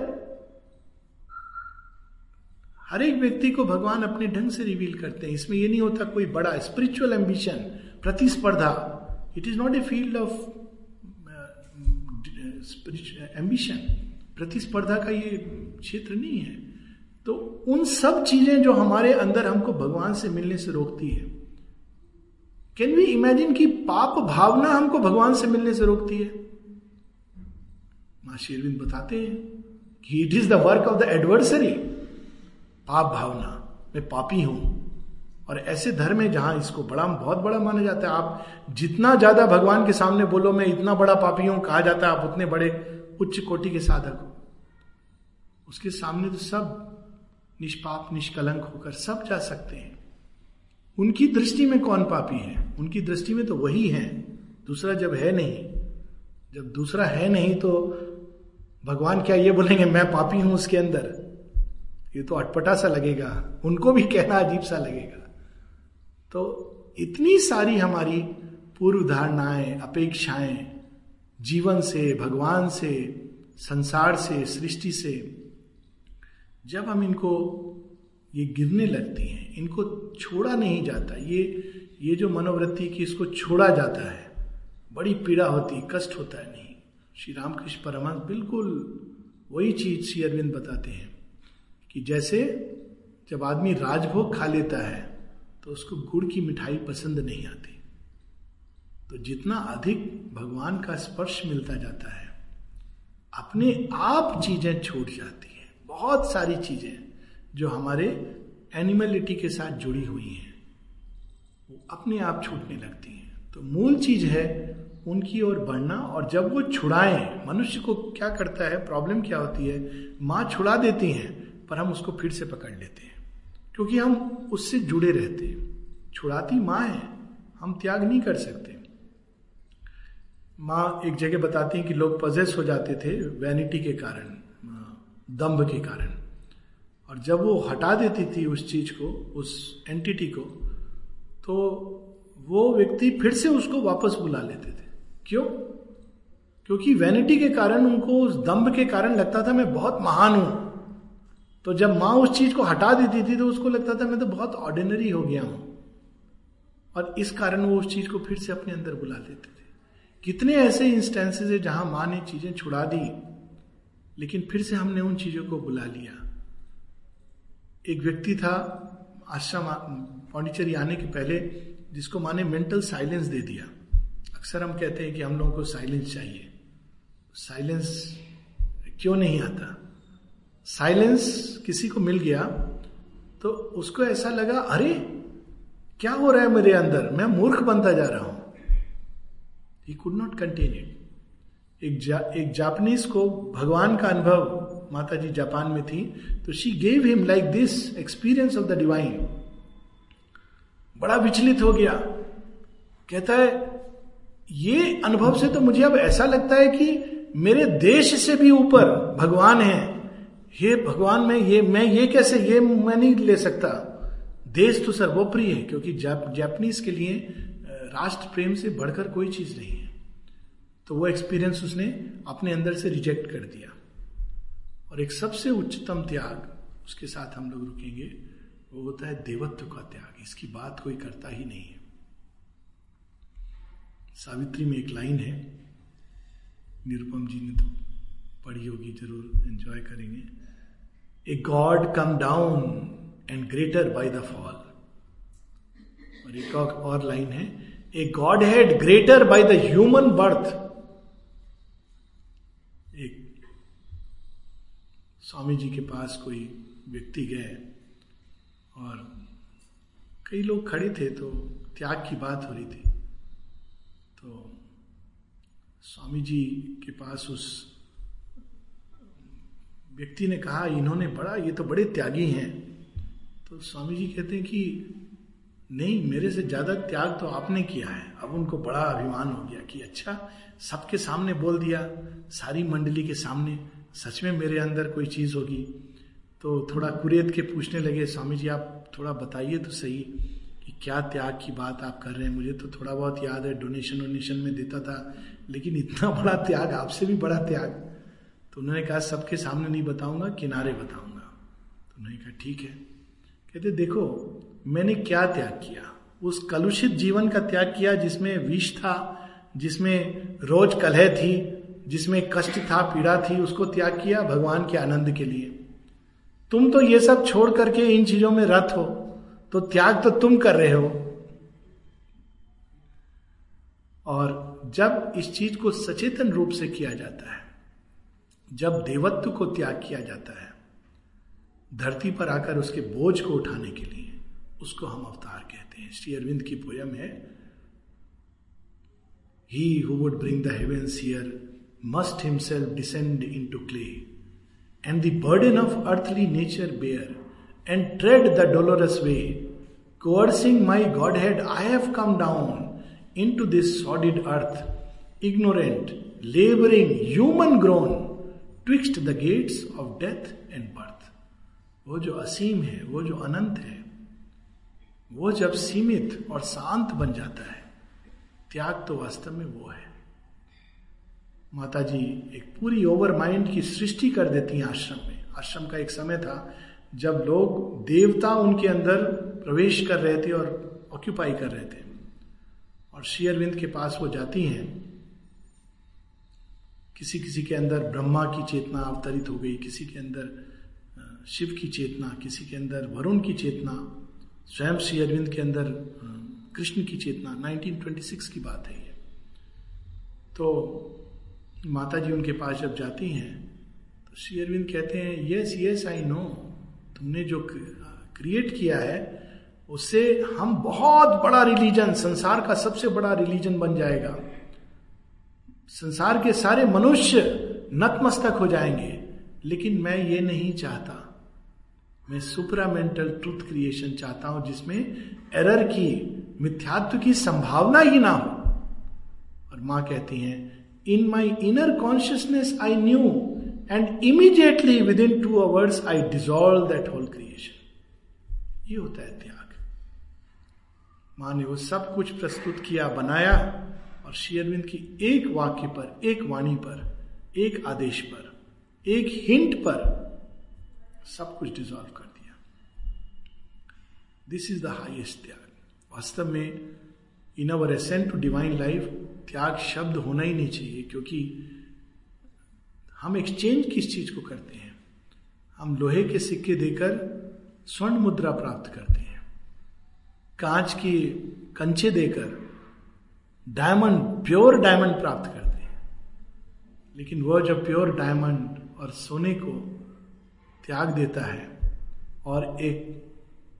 हर एक व्यक्ति को भगवान अपने ढंग से रिवील करते हैं। इसमें यह नहीं होता कोई बड़ा स्पिरिचुअल एम्बिशन प्रतिस्पर्धा। It is not a field of ambition प्रतिस्पर्धा का ये क्षेत्र नहीं है। तो उन सब चीज़ें जो हमारे अंदर हमको भगवान से मिलने से रोकती है कैन वी इमेजिन कि पाप भावना हमको भगवान से मिलने से रोकती है? माँ शेरविंद बताते हैं कि it is the work of the adversary पाप भावना, मैं पापी हूँ। और ऐसे धर्म है जहाँ इसको बड़ा, बहुत बड़ा माना जाता है। आप जितना ज़्यादा भगवान के सामने बोलो, मैं इतना बड़ा पापी हूँ कहा जाता है, आप उतने बड़े उच्च कोटि के साधक हो। उसके सामने तो सब निष्पाप, निष्कलंक होकर सब जा सकते हैं। उनकी दृष्टि में कौन पापी है? उनकी दृष्टि में तो वही है। दूसरा जब है नहीं, जब दूसरा है नहीं तो भगवान क्या ये बोलेंगे, मैं पापी हूँ उसके अंदर? ये तो अटपटा सा लगेगा। उनको भी कहना अजीब सा लगेगा। तो इतनी सारी हमारी पूर्व धारणाएँ अपेक्षाएँ, जीवन से, भगवान से, संसार से, सृष्टि से, जब हम इनको, ये गिरने लगती हैं, इनको छोड़ा नहीं जाता, ये ये जो मनोवृत्ति की इसको छोड़ा जाता है, बड़ी पीड़ा होती, कष्ट होता है, नहीं, श्री रामकृष्ण परमहंस बिल्कुल वही चीज़ श्री अरविंद बताते हैं, कि जैसे जब आदमी राजभोग खा लेता है तो उसको गुड़ की मिठाई पसंद नहीं आती। तो जितना अधिक भगवान का स्पर्श मिलता जाता है, अपने आप चीज़ें छूट जाती हैं। बहुत सारी चीज़ें जो हमारे एनिमलिटी के साथ जुड़ी हुई हैं, वो अपने आप छूटने लगती हैं। तो मूल चीज़ है उनकी ओर बढ़ना और जब वो छुड़ाएँ, मनुष्य को क्या करता है, प्रॉब्लम क्या होती है, माँ छुड़ा देती हैं, पर हम उसको फिर से पकड़ लेते हैं। क्योंकि हम उससे जुड़े रहते हैं। छुड़ाती माँ है, हम त्याग नहीं कर सकते। माँ एक जगह बताती हैं कि लोग पजेस हो जाते थे वैनिटी के कारण, दम्भ के कारण। और जब वो हटा देती थी उस चीज़ को, उस एंटिटी को तो वो व्यक्ति फिर से उसको वापस बुला लेते थे। क्यों? क्योंकि वैनिटी के कारण उनको उस दम्भ के कारण लगता था, मैं बहुत महान हूँ। तो जब माँ उस चीज़ को हटा देती थी तो उसको लगता था, मैं तो बहुत ऑर्डिनरी हो गया हूँ। और इस कारण वो उस चीज़ को फिर से अपने अंदर बुला लेते थे। कितने ऐसे इंस्टेंसेस है जहाँ माँ ने चीज़ें छुड़ा दी, लेकिन फिर से हमने उन चीज़ों को बुला लिया। एक व्यक्ति था, आश्रम, पांडिचेरी आने के पहले, जिसको माँ ने मेंटल साइलेंस दे दिया। अक्सर हम कहते हैं कि हम लोगों को साइलेंस चाहिए। साइलेंस क्यों नहीं आता? साइलेंस किसी को मिल गया तो उसको ऐसा लगा अरे क्या हो रहा है मेरे अंदर? मैं मूर्ख बनता जा रहा हूँ. He could not contain it एक जा, एक जापानीज को भगवान का अनुभव माता जी जापान में थी तो she gave him like this experience of the divine बड़ा विचलित हो गया। कहता है ये अनुभव से तो मुझे अब ऐसा लगता है कि मेरे देश से भी ऊपर भगवान है। ये भगवान में ये, मैं ये कैसे, ये मैं नहीं ले सकता। देश तो सर्वोपरि है, क्योंकि जापानीज के लिए राष्ट्र प्रेम से बढ़कर कोई चीज़ नहीं है। तो वो एक्सपीरियंस उसने अपने अंदर से रिजेक्ट कर दिया। और एक सबसे उच्चतम त्याग, उसके साथ हम लोग रुकेंगे, वो होता है देवत्व का त्याग। इसकी बात कोई करता ही नहीं है। सावित्री में एक लाइन है, निरुपम जी ने तो पढ़ी होगी, ज़रूर एंजॉय करेंगे। A God come down and greater by the fall और एक और लाइन है a Godhead greater by the human birth एक स्वामी जी के पास कोई व्यक्ति गए और कई लोग खड़े थे तो त्याग की बात हो रही थी। तो स्वामी जी के पास उस व्यक्ति ने कहा, इन्होंने बड़ा ये तो बड़े त्यागी हैं। तो स्वामी जी कहते हैं कि, नहीं, मेरे से ज़्यादा त्याग तो आपने किया है। अब उनको बड़ा अभिमान हो गया कि अच्छा सबके सामने बोल दिया, सारी मंडली के सामने। सच में मेरे अंदर कोई चीज़ होगी? तो थोड़ा कुरेद के पूछने लगे, स्वामी जी, आप थोड़ा बताइए तो सही कि क्या त्याग की बात आप कर रहे हैं? मुझे तो थोड़ा बहुत याद है डोनेशन वोनेशन में देता था, लेकिन इतना बड़ा त्याग, आपसे भी बड़ा त्याग। तो उन्होंने कहा, सबके सामने नहीं बताऊँगा, किनारे बताऊँगा। तो उन्होंने कहा, ठीक है। कहते, देखो, मैंने क्या त्याग किया? उस कलुषित जीवन का त्याग किया जिसमें विष था, जिसमें रोज कलह थी, जिसमें कष्ट था, पीड़ा थी, उसको त्याग किया भगवान के आनंद के लिए। तुम तो ये सब छोड़ करके इन चीज़ों में रथ हो तो त्याग तो तुम कर रहे हो। और जब इस चीज़ को सचेतन रूप से किया जाता है जब देवत्व को त्याग किया जाता है धरती पर आकर उसके बोझ को उठाने के लिए उसको हम अवतार कहते हैं। श्री अरविंद की पोयम है he who would bring the heavens here must himself descend into clay and the burden of earthly nature bear and tread the dolorous way coercing my Godhead, I have come down into this sordid earth, ignorant, laboring, human grown, twixt the gates of death and birth. वो जो असीम है, वो जो अनंत है, वो जब सीमित और शांत बन जाता है, त्याग तो वास्तव में वो है। माता जी एक पूरी ओवर माइंड की सृष्टि कर देती हैं आश्रम में। आश्रम का एक समय था जब लोग देवता उनके अंदर प्रवेश कर रहे थे और ऑक्यूपाई कर रहे थे। और शेयरविंद के पास वो जाती हैं किसी किसी के अंदर ब्रह्मा की चेतना अवतरित हो गई, किसी के अंदर शिव की चेतना, किसी के अंदर वरुण की चेतना, स्वयं श्री अरविंद के अंदर कृष्ण की चेतना 1926 की बात है ये। तो माता जी उनके पास जब जाती हैं तो श्री अरविंद कहते हैं यस यस आई नो तुमने जो क्रिएट किया है, उससे हम बहुत बड़ा रिलीजन संसार का सबसे बड़ा रिलीजन बन जाएगा। संसार के सारे मनुष्य नतमस्तक हो जाएँगे। लेकिन मैं ये नहीं चाहता। मैं सुपरामेंटल ट्रूथ क्रिएशन चाहता हूँ, जिसमें एरर की, मिथ्यात्व की संभावना ही ना हो। और माँ कहती हैं in my inner consciousness I knew and immediately within two hours I dissolve that whole creation ये होता है त्याग। माँ ने वो सब कुछ प्रस्तुत किया, बनाया। और शेयरविंद की एक वाक्य पर, एक वाणी पर, एक आदेश पर, एक हिंट पर सब कुछ डिजॉल्व कर दिया। दिस इज़ द हाइएस्ट त्याग। वास्तव में in our ascent to divine life त्याग शब्द होना ही नहीं चाहिए, क्योंकि हम एक्सचेंज किस चीज़ को करते हैं? हम लोहे के सिक्के देकर स्वर्ण मुद्रा प्राप्त करते हैं। कांच की कंचे देकर डायमंड, प्योर डायमंड प्राप्त करते हैं। लेकिन वह जब प्योर डायमंड और सोने को त्याग देता है और एक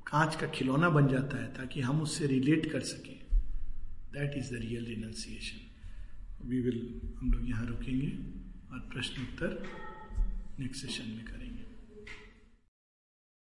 कांच का खिलौना बन जाता है ताकि हम उससे रिलेट कर सकें that is the real renunciation we will हम लोग यहाँ रुकेंगे और प्रश्न उत्तर नेक्स्ट सेशन में करेंगे।